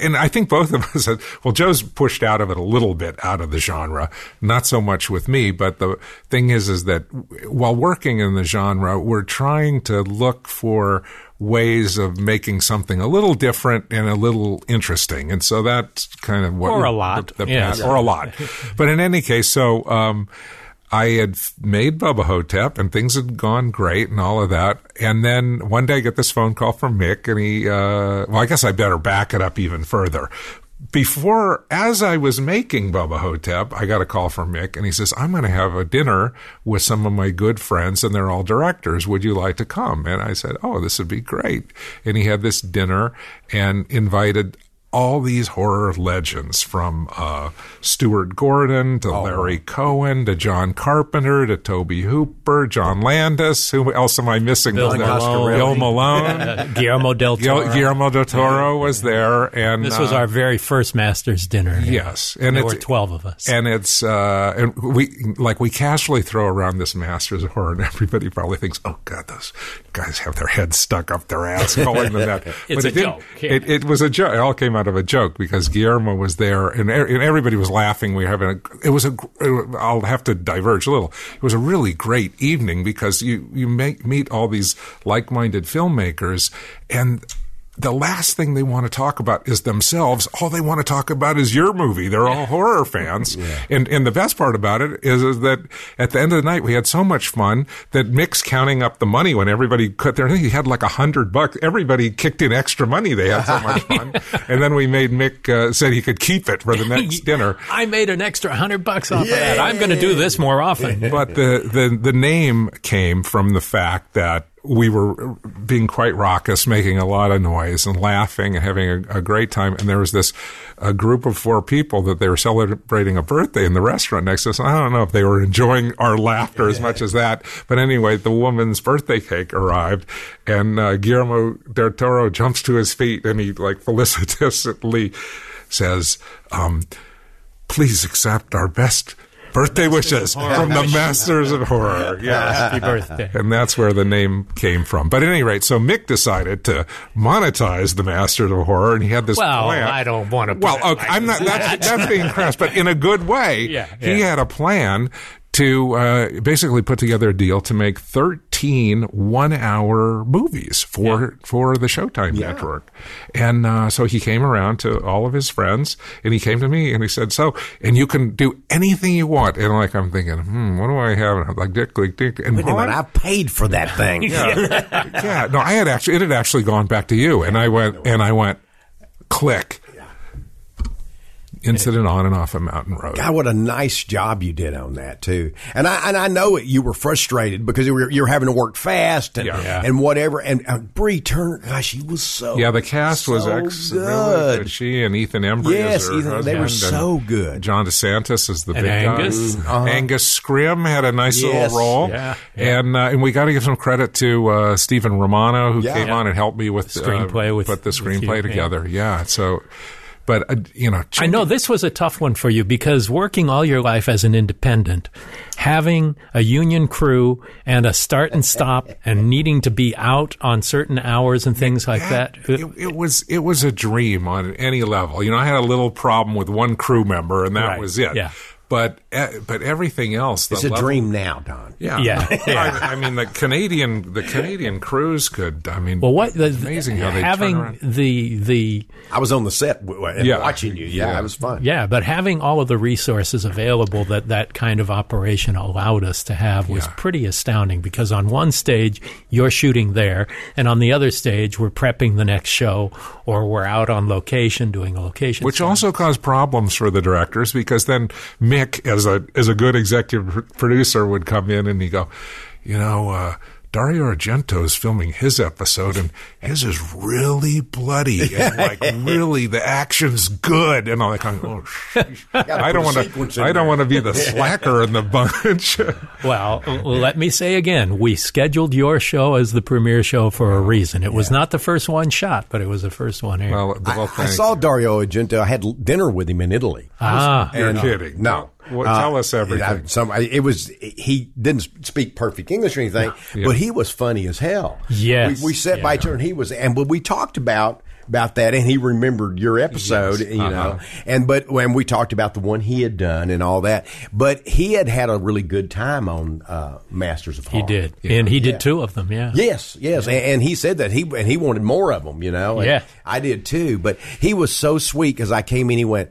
and I think both of us, well, Joe's pushed out of it a little bit out of the genre, not so much with me, but the thing is, is that while working in the genre, we're trying to look for ways of making something a little different and a little interesting. And so that's kind of what Or a lot. the, the Yes. path- or a lot. But in any case, so um, I had made Bubba Ho-Tep, and things had gone great and all of that. And then one day, I get this phone call from Mick, and he, uh, well, I guess I better back it up even further. Before, as I was making Bubba Ho-Tep, I got a call from Mick, and he says, "I'm going to have a dinner with some of my good friends, and they're all directors. Would you like to come?" And I said, "Oh, this would be great." And he had this dinner and invited all these horror legends from uh, Stuart Gordon to Larry Cohen to John Carpenter to Tobe Hooper, John Landis. Who else am I missing? Bill? Malone. Bill Malone. Guillermo del Toro. Guillermo del Toro was there, and This was uh, our very first Masters dinner. yes, and there it's were twelve of us. and it's uh, and we like we casually throw around this Masters of Horror, and everybody probably thinks, "Oh God, those guys have their heads stuck up their ass calling them that." It's but a it joke, yeah. It, it was a joke. It all came out of a joke because Guillermo was there, and, and everybody was laughing. We were having a. It was a. I'll have to diverge a little. It was a really great evening because you you make, meet all these like minded filmmakers and the last thing they want to talk about is themselves. All they want to talk about is your movie. They're all horror fans. And and the best part about it is, is that at the end of the night we had so much fun that Mick's counting up the money when everybody cut their he had like a hundred bucks. Everybody kicked in extra money. They had so much fun. and then we made Mick uh, said he could keep it for the next dinner. I made an extra hundred bucks off of that. I'm going to do this more often. but the, the the name came from the fact that we were being quite raucous, making a lot of noise and laughing and having a, a great time. And there was this a group of four people that they were celebrating a birthday in the restaurant next to us. I don't know if they were enjoying our laughter as much as that, but anyway, the woman's birthday cake arrived, and uh, Guillermo del Toro jumps to his feet and he like felicitously says. Um, please accept our best birthday wishes from the Masters of Horror. Yes. Happy birthday. And that's where the name came from. But at any rate, so Mick decided to monetize the Masters of Horror, and he had this Well, plan. I don't want to. Well, okay, I'm not. That's, that's being crass, but in a good way. Yeah, He yeah. had a plan to uh, basically put together a deal to make 13 one-hour movies for for the Showtime network, and uh, so he came around to all of his friends, and he came to me and he said, "So, and you can do anything you want." And like I'm thinking, hmm, what do I have? And I'm like Dick, Dick, Dick, and Wait a minute, I- I paid for that thing. yeah, no, I had actually it had actually gone back to you, and I went and I went, click. Incident on and off a mountain road. God, what a nice job you did on that too. And I and I know it, you were frustrated because you were, you were having to work fast and Yeah. Yeah. and whatever. And uh, Bree Turner, gosh, she was so Yeah, the cast was so ex- good. really good. She and Ethan Embry. Yes, her Ethan- they were so good. John DeSantis is the And big Angus. guy. Angus Scrimm had a nice Yes. little role. Yeah. and uh, and we got to give some credit to uh, Stephen Romano who Yeah. came Yeah. on and helped me with uh, Screenplay with- put the screenplay you, together. Yeah. So, but uh, you know, I know this was a tough one for you because working all your life as an independent, having a union crew and a start and stop and needing to be out on certain hours and things like that. it, it was it was a dream on any level. You know, I had a little problem with one crew member, and that Right, was it. yeah. But uh, but everything else, the It's a level- dream now, Don. Yeah, Yeah, I, I mean, the Canadian the Canadian crews could. I mean, Well, what the, it's amazing how they having around. the the I was on the set w- w- Yeah. watching you. Yeah, Yeah. it was fun. yeah, but having all of the resources available that that kind of operation allowed us to have was Yeah. pretty astounding. Because on one stage you're shooting there, and on the other stage we're prepping the next show, or we're out on location doing a location. which scene. also caused problems for the directors because then Mick, as a as a good executive producer, would come in and he go, you know, uh, Dario Argento's filming his episode, and his is really bloody and like really the action's good. And I'm like, oh, sheesh. I don't want to. I don't want to be the slacker in the bunch. well, let me say again, we scheduled your show as the premiere show for a reason. It was not the first one shot, but it was the first one aired. well, well, I thank saw Dario Argento. I had dinner with him in Italy. ah, You're And, uh, kidding. No. Well, tell us Uh, everything. yeah, Some, it was he didn't speak perfect English or anything, but he was funny as hell. Yes. we, we sat by Yeah. each other, and he was, and but we talked about about that, and he remembered your episode, you Uh-huh. know, and but when we talked about the one he had done and all that, but he had had a really good time on uh, Masters of he Horror. did, and he did two of them. Yeah. Yes, yes, and, and he said that he and he wanted more of them, you know. and Yeah. I did too. But he was so sweet because I came in, he went,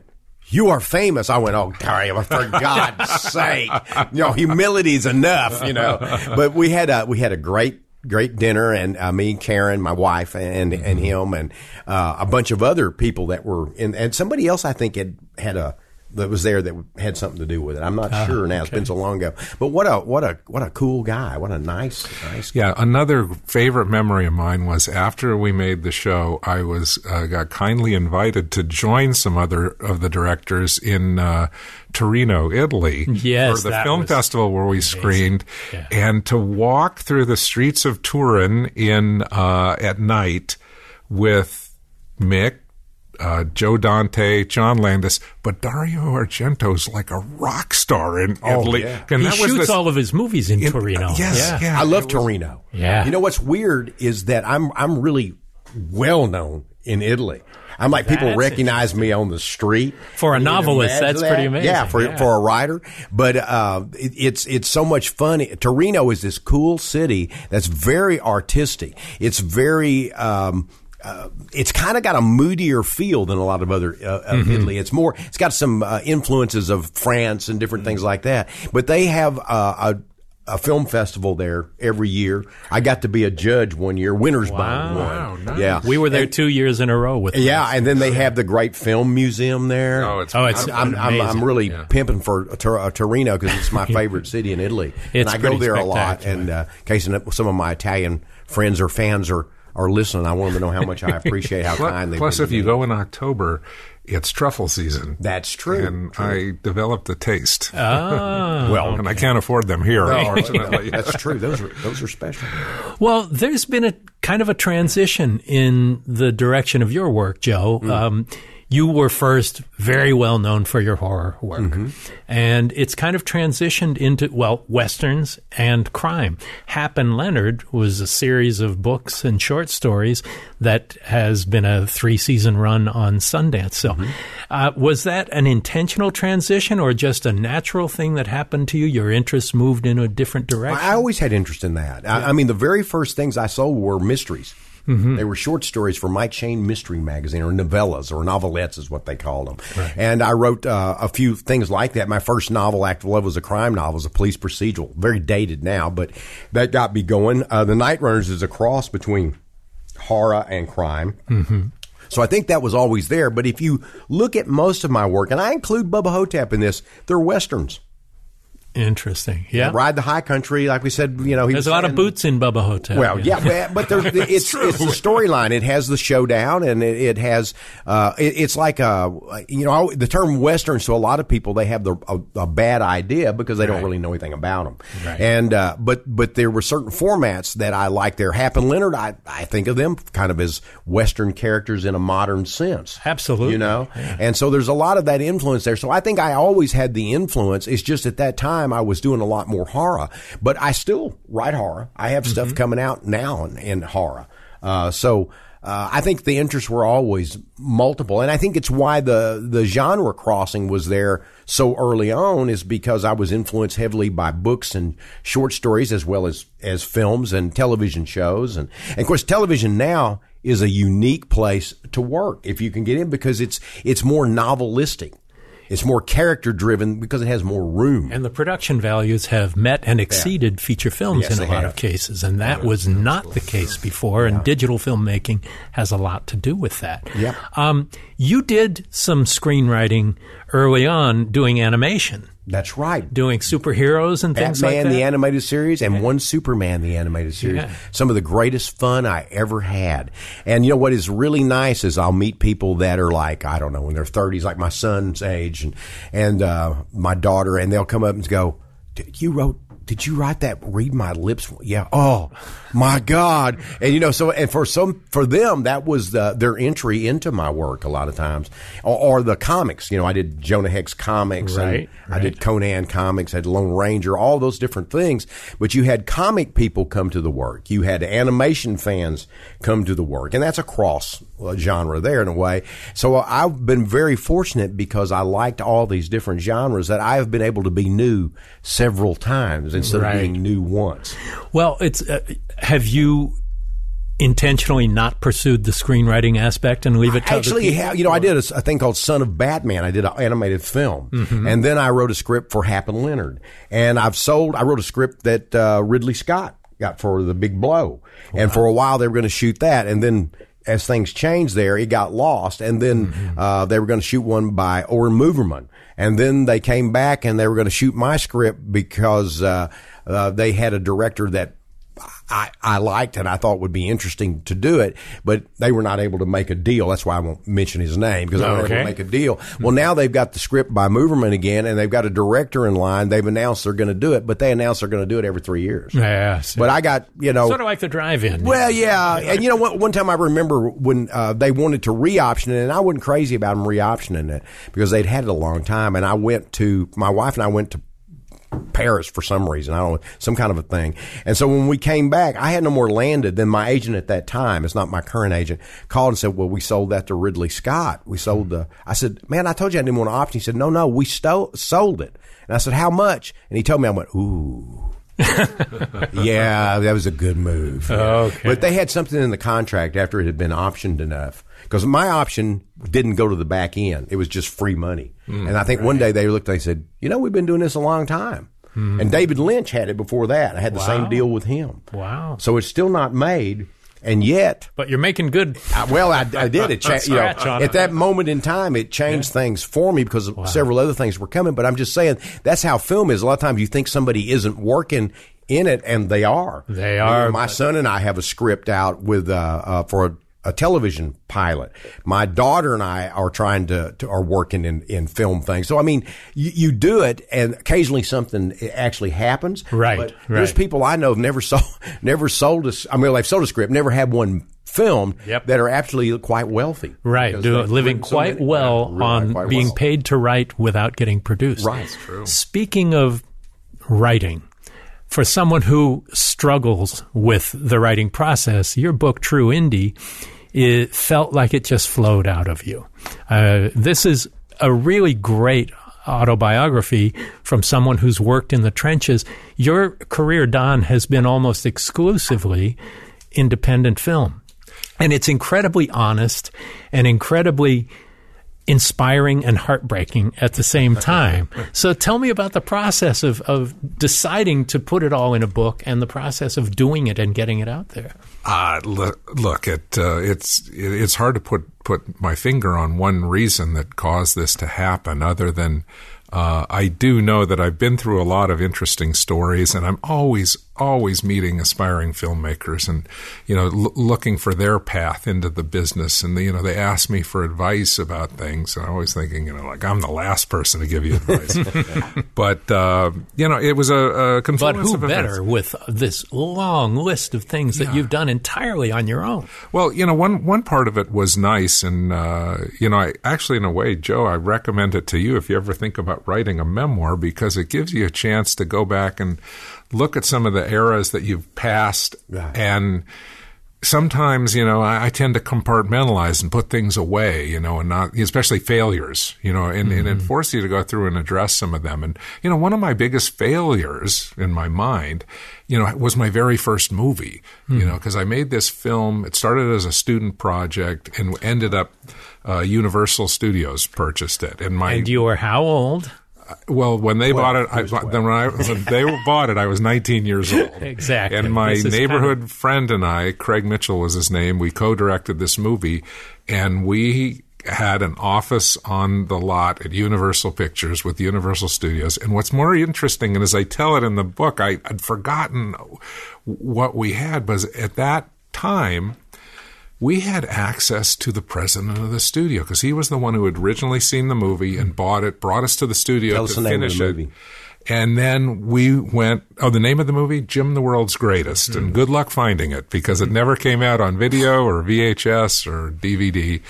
"You are famous." I went, "Oh, Dario, for God's sake, you know, humility is enough, you know." But we had a we had a great great dinner, and uh, me, and Karen, my wife, and and him, and uh, a bunch of other people that were in, and somebody else I think had had a. That was there that had something to do with it. I'm not sure now. It's been so long ago. But what a what a what a cool guy. What a nice nice. Yeah, another favorite memory of mine was after we made the show, I was uh, got kindly invited to join some other of the directors in uh, Torino, Italy, Yes, for the film festival where we screened, Yeah. and to walk through the streets of Turin in uh, at night with Mick. Uh, Joe Dante, John Landis, but Dario Argento's like a rock star in Italy. yeah. And He that was shoots the- all of his movies in, in- Torino. yes, yeah. yeah. I love was- Torino. Yeah. You know what's weird is that I'm I'm really well known in Italy. I'm like people recognize me on the street. For a you novelist, that's that? pretty amazing. Yeah, for Yeah. for a writer, but uh, it, it's it's so much fun. Torino is this cool city that's very artistic. It's very. Um, uh, it's kind of got a moodier feel than a lot of other uh, of Mm-hmm. Italy. It's more. It's got some uh, influences of France and different things like that. But they have uh, a a film festival there every year. I got to be a judge one year. Winners Bond Wow, one. nice. Yeah, We were there two years in a row with. yeah, and then they have the great film museum there. Oh, it's Oh, it's I'm, I'm, I'm amazing. really Yeah. pimping for Tor- uh, Torino because it's my favorite city in Italy, and I go there a lot. And uh, in case some of my Italian friends or fans are are listening, I want them to know how much I appreciate how Plus, kind they. plus if you go in October, it's truffle season. That's true. And I developed a taste. Ah. well, and I can't afford them here, unfortunately. that's true. Those are those are special. Well, there's been a kind of a transition in the direction of your work, Joe. Mm. Um, you were first very well known for your horror work, Mm-hmm. and it's kind of transitioned into well westerns and crime. Hap and Leonard was a series of books and short stories that has been a three season run on Sundance. So, Mm-hmm. uh, was that an intentional transition or just a natural thing that happened to you? Your interests moved in a different direction. I always had interest in that. I, I mean, the very first things I sold were mysteries. They were short stories for Mike Shayne Mystery Magazine, or novellas, or novelettes is what they called them. And I wrote uh, a few things like that. My first novel, Act of Love, was a crime novel, was a police procedural, very dated now, but that got me going. Uh, the Night Runners is a cross between horror and crime. Mm-hmm. So I think that was always there. But if you look at most of my work, and I include Bubba Ho-Tep in this, they're westerns. Interesting. Yeah. Ride the High Country, like we said, you know, he There's a lot of boots in Bubba Ho-Tep. well, yeah, but, but there's, it's it's the storyline. It has the showdown, and it, it has uh, it, it's like a you know the term western. So a lot of people they have the a, a bad idea because they don't really know anything about them. Right. And uh, but but there were certain formats that I like. There, Hap and Leonard. I I think of them kind of as western characters in a modern sense. Absolutely. you know. And so there's a lot of that influence there. So I think I always had the influence. It's just at that time I was doing a lot more horror, but I still write horror. I have stuff coming out now in, in horror. Uh, so. Uh, I think the interests were always multiple, and I think it's why the the genre crossing was there so early on is because I was influenced heavily by books and short stories as well as as films and television shows, and, and of course television now is a unique place to work if you can get in because it's it's more novelistic. It's more character driven because it has more room. And the production values have met and exceeded feature films Yes, in a lot have. of cases, and that was not the case before. And digital filmmaking has a lot to do with that. Yep. Um, you did some screenwriting early on, doing animation. That's right. doing superheroes and things Batman like that. the animated series and one Superman the animated series. Yeah. Some of the greatest fun I ever had. And you know what is really nice is I'll meet people that are like I don't know in their thirties, like my son's age, and and uh, my daughter, and they'll come up and go, "Did "You wrote." Did you write that? Read my lips. Yeah. Oh, my God. And you know, so and for some, for them, that was the, their entry into my work. A lot of times, or, or the comics. You know, I did Jonah Hex comics, Right, and I did Conan comics, I had Lone Ranger, all those different things. But you had comic people come to the work. You had animation fans come to the work. And that's a cross genre there in a way. So uh, I've been very fortunate because I liked all these different genres that I have been able to be new several times instead Right. of being new once. Well, it's uh, have you intentionally not pursued the screenwriting aspect and leave it to Actually, ha- you know, I did a thing called Son of Batman. I did an animated film, and then I wrote a script for Hap and Leonard. And I've sold. I wrote a script that uh, Ridley Scott got for The Big Blow, and for a while they were going to shoot that, and then. As things changed there, it got lost, and then uh, they were going to shoot one by Oren Moverman, and then they came back and they were going to shoot my script because uh, uh, they had a director that I, I liked and I thought would be interesting to do it, but they were not able to make a deal. That's why I won't mention his name because I wasn't able to make a deal. Well, now they've got the script by Moverman again and they've got a director in line. They've announced they're going to do it, but they announced they're going to do it every three years. Yeah, so- But I got, you know. sort of like the drive-in. Well, yeah, and you know what? One time I remember when uh, they wanted to re-option it, and I wasn't crazy about them re-optioning it because they'd had it a long time. And I went to my wife and I went to Paris for some reason. I don't know, some kind of a thing. And so when we came back, I had no more landed than my agent at that time. It's not my current agent. Called and said, "Well, we sold that to Ridley Scott. We sold the." Hmm. I said, "Man, I told you I didn't want an option." He said, "No, no, we stole sold it." And I said, "How much?" And he told me. I went, "Ooh." yeah, that was a good move. Oh, okay. But they had something in the contract after it had been optioned enough. Because my option didn't go to the back end. It was just free money. Hmm. and I think one day they looked, they said, you know, we've been doing this a long time. Hmm. And David Lynch had it before that. I had the Wow. same deal with him. Wow. So it's still not made. And yet, But you're making good. I, well, I, I did. It cha- you know, at that moment in time, it changed things for me because several other things were coming. But I'm just saying that's how film is. A lot of times you think somebody isn't working in it, and they are. They You know, are, my son and I have a script out with uh, uh, for a, a television pilot. My daughter and I are trying to, to are working in, in film things. So I mean, you, you do it, and occasionally something actually happens. Right, But there's right. people I know have never sold never sold us. I mean, they've sold a script, never had one filmed Yep. that are actually quite wealthy. Right, do, living so quite many- well really on quite being well. paid to write without getting produced. Right. That's true. Speaking of writing, for someone who struggles with the writing process, your book, True Indie, it felt like it just flowed out of you. Uh, this is a really great autobiography from someone who's worked in the trenches. Your career, Don, has been almost exclusively independent film. And it's incredibly honest and incredibly inspiring and heartbreaking at the same time. so tell me about the process of, of deciding to put it all in a book and the process of doing it and getting it out there. Uh, look, look it, uh, it's it's hard to put put my finger on one reason that caused this to happen, other than uh, I do know that I've been through a lot of interesting stories, and I'm always always meeting aspiring filmmakers, and you know, l- looking for their path into the business, and you know, they ask me for advice about things, and I'm always thinking, you know, like I'm the last person to give you advice, but uh, you know, it was a, a But who better with this long list of things that you've done entirely on your own? Well, you know, one one part of it was nice, and uh, you know, I actually, in a way, Joe, I recommend it to you if you ever think about writing a memoir because it gives you a chance to go back and look at some of the eras that you've passed, Right. and sometimes, you know, I, I tend to compartmentalize and put things away, you know, and not, especially failures, you know, and, and it forces you to go through and address some of them. And, you know, one of my biggest failures in my mind, you know, was my very first movie, you know, because I made this film. It started as a student project and ended up, uh, Universal Studios purchased it. And my, And you were how old? Well, when they bought it, I, then when, I, when they bought it, I was 19 years old. Exactly. And my neighborhood kind friend and I, Craig Mitchell was his name, we co-directed this movie, and we had an office on the lot at Universal Pictures with Universal Studios. And what's more interesting, and as I tell it in the book, I, would forgotten what we had, was at that time, we had access to the president of the studio because he was the one who had originally seen the movie and bought it, brought us to the studio Tell to us the name of finish the it. movie. And then we went, oh, the name of the movie? Jim the World's Greatest. And good luck finding it because it never came out on video or VHS or DVD.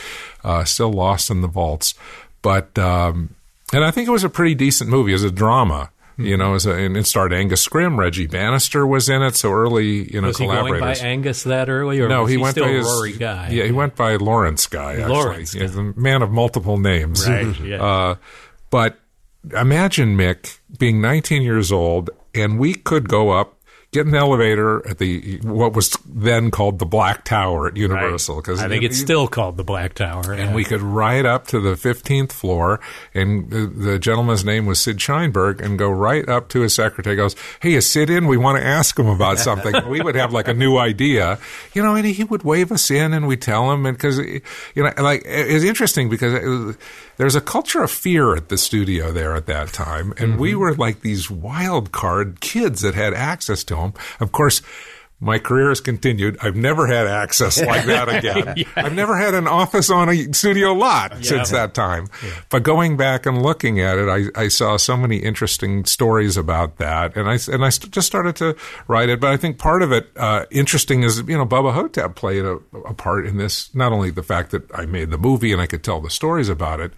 Uh, still lost in the vaults. But, um, and I think it was a pretty decent movie as a drama. You know, as a, and it starred Angus Scrimm, Reggie Bannister was in it, so early, you know, Was he going by. Angus that early, or no, was he, he went still by his Rory Guy? Yeah, he went by Lawrence Guy. Actually, Lawrence he's a man of multiple names. Right, yeah. Uh, but imagine Mick being 19 years old, and we could go up, get an elevator at the what was then called the Black Tower at Universal. Because I think it's still called the Black Tower. and we could ride up to the 15th floor, and the, the gentleman's name was Sid Sheinberg, and go right up to his secretary. Goes, "Hey, you sit in. We want to ask him about something." we would have like a new idea, you know, and he would wave us in, and we tell him, and because you know, like it's interesting because it there's a culture of fear at the studio there at that time, and we mm-hmm. were like these wild card kids that had access to them. Of course. My career has continued. I've never had access like that again. I've never had an office on a studio lot since that time. But going back and looking at it, I, I saw so many interesting stories about that, and I and I st- just started to write it. But I think part of it uh, interesting is you know Bubba Ho-Tep played a, a part in this. Not only the fact that I made the movie and I could tell the stories about it,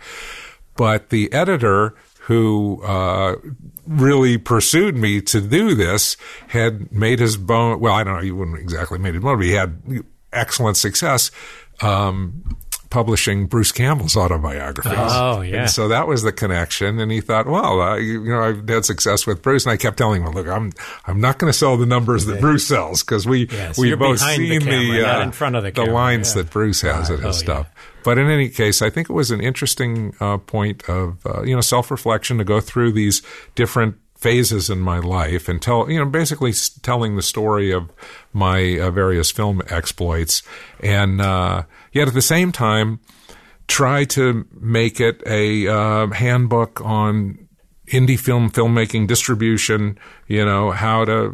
but the editor who uh, really pursued me to do this had made his bone. Well, I don't know. He wouldn't exactly made his bone, but he had excellent success. Um, publishing Bruce Campbell's autobiographies. Oh, yeah. And so that was the connection. And he thought, well, uh, you, you know, I've had success with Bruce. And I kept telling him, look, I'm, I'm not going to sell the numbers that Bruce sells because we, Yeah, so we've both behind the seen camera, the, uh, in front of the the lines yeah. that Bruce has in his Oh, yeah. stuff. But in any case, I think it was an interesting uh, point of uh, you know self reflection to go through these different phases in my life and tell you know basically telling the story of my uh, various film exploits, and uh, yet at the same time try to make it a uh, handbook on indie film filmmaking distribution you know how to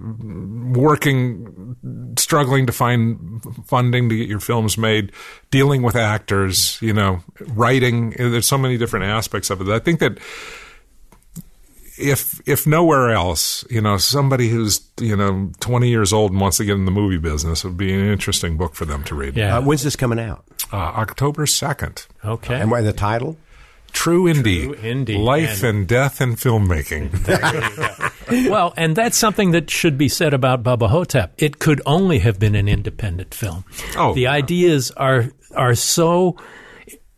working struggling to find funding to get your films made dealing with actors you know writing there's so many different aspects of it i think that if if nowhere else, you know, somebody who's you know 20 years old and wants to get in the movie business would be an interesting book for them to read. Yeah. Uh, when's this coming out? Uh, October 2nd. okay. And what- the title? True Indie. True Indie. Life And- and, death in filmmaking. well, and that's something that should be said about Bubba Ho-Tep. It could only have been an independent film. Oh, the yeah. ideas are are so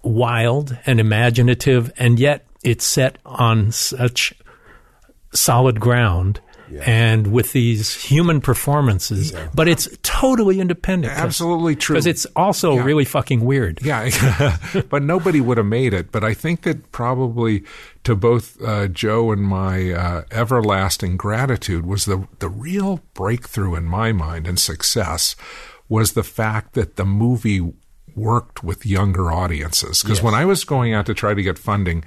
wild and imaginative, and yet it's set on such solid ground. And with these human performances, but it's totally independent. Absolutely true. Because it's also Yeah. really fucking weird. Yeah, but nobody would have made it. But I think that probably to both uh, Joe and my uh, everlasting gratitude was the the real breakthrough in my mind and success was the fact that the movie worked with younger audiences. Because when I was going out to try to get funding.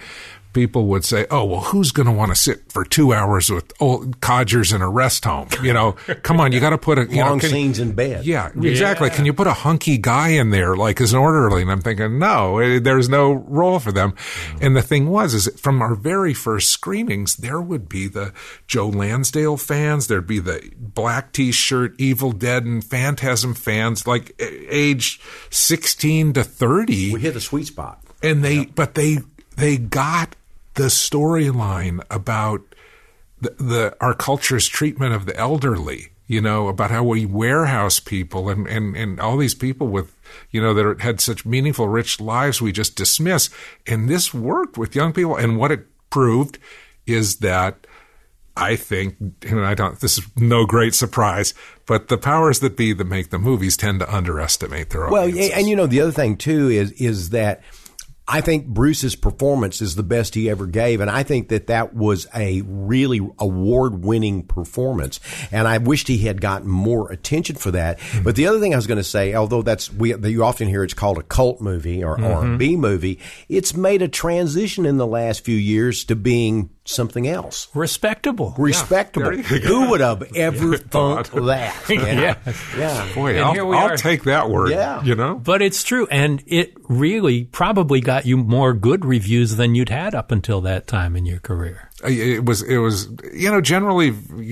People would say, "Oh, well, who's going to want to sit for two hours with old codgers in a rest home? You know, come on, you got to put a you know, Long can- scenes in bed. yeah, exactly. Can you put a hunky guy in there like as an orderly? And I'm thinking, no, eh, there's no role for them. And the thing was, is from our very first screenings, there would be the Joe Lansdale fans, there'd be the black T-shirt, Evil Dead and Phantasm fans, like age 16 to 30 We hit the sweet spot. and they but they they got the storyline about the, the our culture's treatment of the elderly you know about how we warehouse people and and and all these people with you know that are, had such meaningful rich lives we just dismiss and this worked with young people and what it proved is that I think, and I don't, this is no great surprise, but the powers that be that make the movies tend to underestimate their Well, audiences. yeah, and you know the other thing too is is that I think Bruce's performance is the best he ever gave, and I think that that was a really award-winning performance. And I wished he had gotten more attention for that. Mm-hmm. But the other thing I was going to say, although that's we you often hear it's called a cult movie or, mm-hmm. or a B movie, it's made a transition in the last few years to being something else. Respectable. Respectable. Yeah, Who would have ever thought that? yeah. yeah. Boy, and I'll, I'll take that word. Yeah. You know? But it's true. And it really probably got you more good reviews than you'd had up until that time in your career. Uh, it was, it was, you know, generally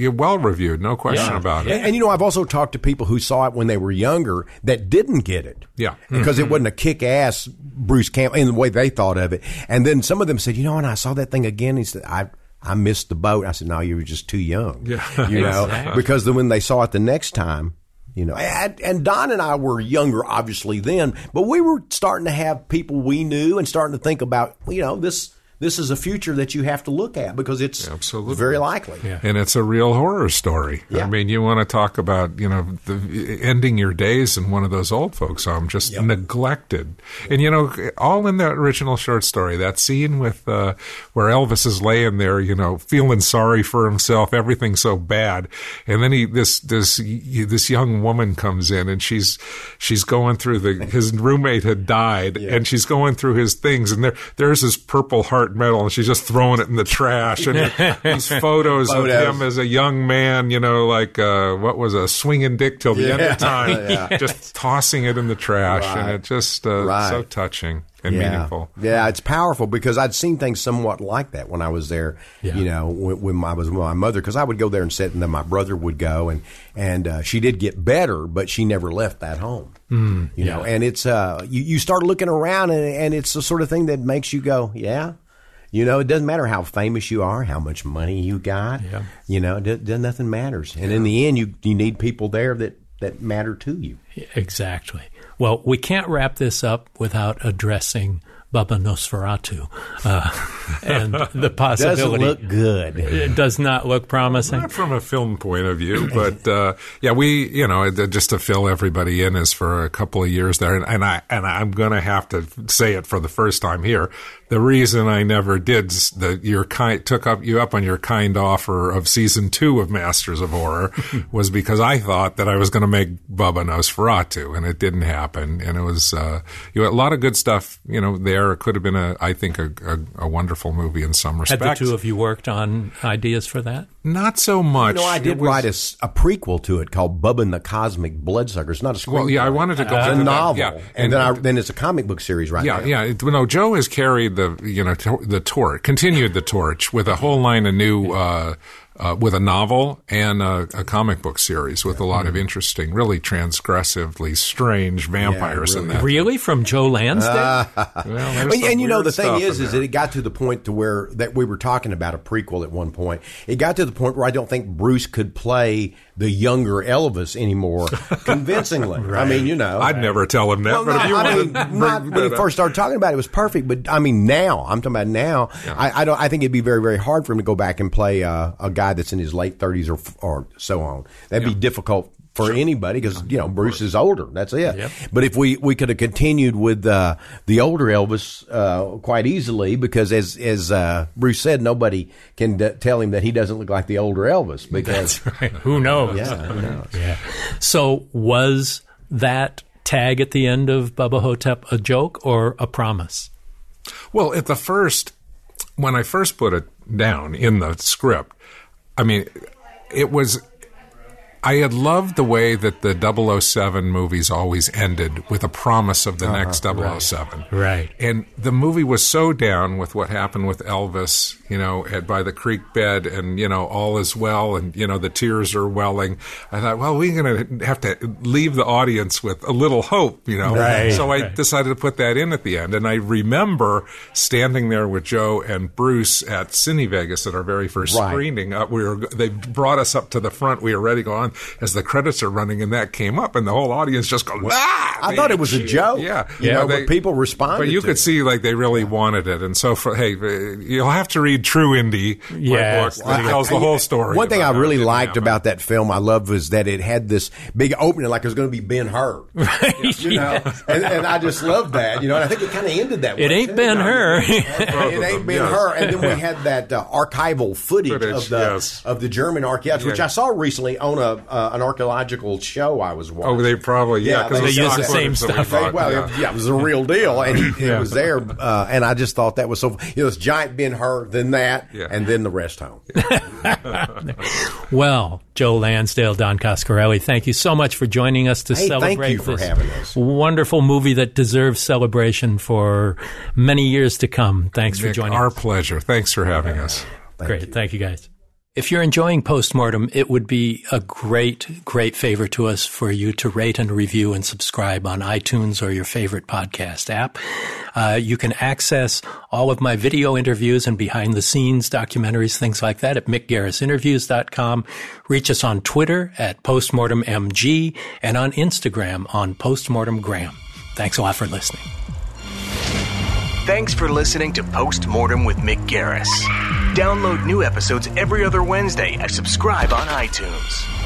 well reviewed, no question yeah. about it. And, and, you know, I've also talked to people who saw it when they were younger that didn't get it. Yeah. Because mm-hmm. it wasn't a kick ass Bruce Campbell in the way they thought of it. And then some of them said, you know, and I saw that thing again. He said, I, I missed the boat. I said, no, you were just too young. Yeah. You know, exactly. because then when they saw it the next time, you know, and, and, Don and I were younger, obviously then, but we were starting to have people we knew and starting to think about, you know, this this is a future that you have to look at because it's Absolutely. very likely. Yeah. And it's a real horror story. Yeah. I mean, you want to talk about, you know, the, ending your days in one of those old folks' homes, just yep. neglected. And, you know, all in that original short story, that scene with uh, where Elvis is laying there, you know, feeling sorry for himself, everything's so bad. And then he, this, this, this young woman comes in and she's, she's going through the, his roommate had died yeah. and she's going through his things and there, there's his purple heart metal and she's just throwing it in the trash. And these photos, photos, of him as a young man, you know, like uh, what was a swinging dick till the yeah. end of time, yeah. just tossing it in the trash, right. and it just uh, right. so touching and yeah. meaningful. Yeah, it's powerful because I'd seen things somewhat like that when I was there. Yeah. You know, when, when, I was with my mother, because I would go there and sit, and then my brother would go, and and uh, she did get better, but she never left that home. Mm, you yeah. know, and it's uh, you you start looking around, and, and it's the sort of thing that makes you go, yeah, you know, it doesn't matter how famous you are, how much money you got. Yeah. You know, it, nothing matters. And yeah. in the end, you you need people there that that matter to you. Exactly. Well, we can't wrap this up without addressing Bubba Nosferatu, uh, and the possibility doesn't look good. It does not look promising. Not from a film point of view, but uh, yeah, we you know just to fill everybody in is for a couple of years there, and, and I and I'm going to have to say it for the first time here the reason I never did the your kind took up you up on your kind offer of season two of Masters of Horror was because I thought that I was going to make Bubba Nosferatu, and it didn't happen. And it was uh, you know, a lot of good stuff, you know. There it could have been a I think a, a, a wonderful movie in some respects. Had the two of you worked on ideas for that? Not so much. You know, I did was, write a, a, prequel to it called Bubba and the Cosmic Bloodsucker. It's not a screenplay. Well, yeah, I wanted to go. Uh, it's a novel, yeah. and, and then I, then it's a comic book series right yeah, now. Yeah, yeah. No, Joe has carried the you know the torch, continued the torch with a whole line of new uh, uh, with a novel and a, a, comic book series with a lot of interesting, really transgressively strange vampires yeah, really. in that. Really, from Joe Lansdale? Uh, well, and you know the thing is, is that it got to the point to where that we were talking about a prequel at one point. It got to the point where I don't think Bruce could play the younger Elvis anymore convincingly. right. I mean, you know, I'd never tell him that. Well, but not, I mean, not when he first started talking about it, it was perfect. But I mean, now I'm talking about now. Yeah. I, I, don't. I think it'd be very, very hard for him to go back and play uh, a guy that's in his late 30s or or so on. That'd yeah. be difficult for sure. anybody because you know Bruce is older. That's it. Yep. But if we we could have continued with uh, the older Elvis uh, quite easily because as as uh, Bruce said, nobody can d- tell him that he doesn't look like the older Elvis because right. who knows? Yeah, who knows? yeah. So was that tag at the end of Bubba Ho-Tep a joke or a promise? Well, at the first, when I first put it down in the script, I mean, it was I had loved the way that the 007 movies always ended with a promise of the uh-huh, next 007. Right. right. And the movie was so down with what happened with Elvis, you know, at by the creek bed and, you know, all is well and, you know, the tears are welling. I thought, well, we're going to have to leave the audience with a little hope, you know. Right, so I right. decided to put that in at the end. And I remember standing there with Joe and Bruce at Cine Vegas at our very first screening. Uh, we were, they brought us up to the front. We were ready to go on on as the credits are running, and that came up, and the whole audience just goes, ah! I thought it was a joke. Yeah, You know, but people responded But you to could it. see like they really wanted it, and so for hey, uh, you'll have to read True Indie. my Yes. book that I- tells the I- whole story. One thing I really liked happen. about that film, I loved, was that it had this big opening, like it was going to be Ben Hur. Right? You know, and, and I just loved that. You know, and I think it kind of ended that way. It ain't too. been No, her. it ain't them, been yes. her. And then we had that uh, archival footage, Footage, of the yes. of the German archaeologists, which I saw recently on a uh, an archaeological show I was watching. Oh, they probably yeah, Yeah, because they it's use the same footage that we stuff. They- well, yeah. it, yeah, it was a real deal, and he, it was there. Uh, and I just thought that was so. You know, this giant Ben Hur, then that, Yeah. and then the rest home. Well, Joe Lansdale, Don Coscarelli, thank you so much for joining us to Hey, thank celebrate you for this having us. wonderful movie that deserves celebration for many years to come. Thanks for Nick, joining our us. pleasure. Thanks for having us. Great. Thank you, guys. If you're enjoying Postmortem, it would be a great, great favor to us for you to rate and review and subscribe on iTunes or your favorite podcast app. Uh, you can access all of my video interviews and behind the scenes documentaries, things like that at mickgarrisinterviews.com. Reach us on Twitter at postmortemmg and on Instagram on postmortemgram. Thanks a lot for listening. Thanks for listening to Postmortem with Mick Garris. Download new episodes every other Wednesday and subscribe on iTunes.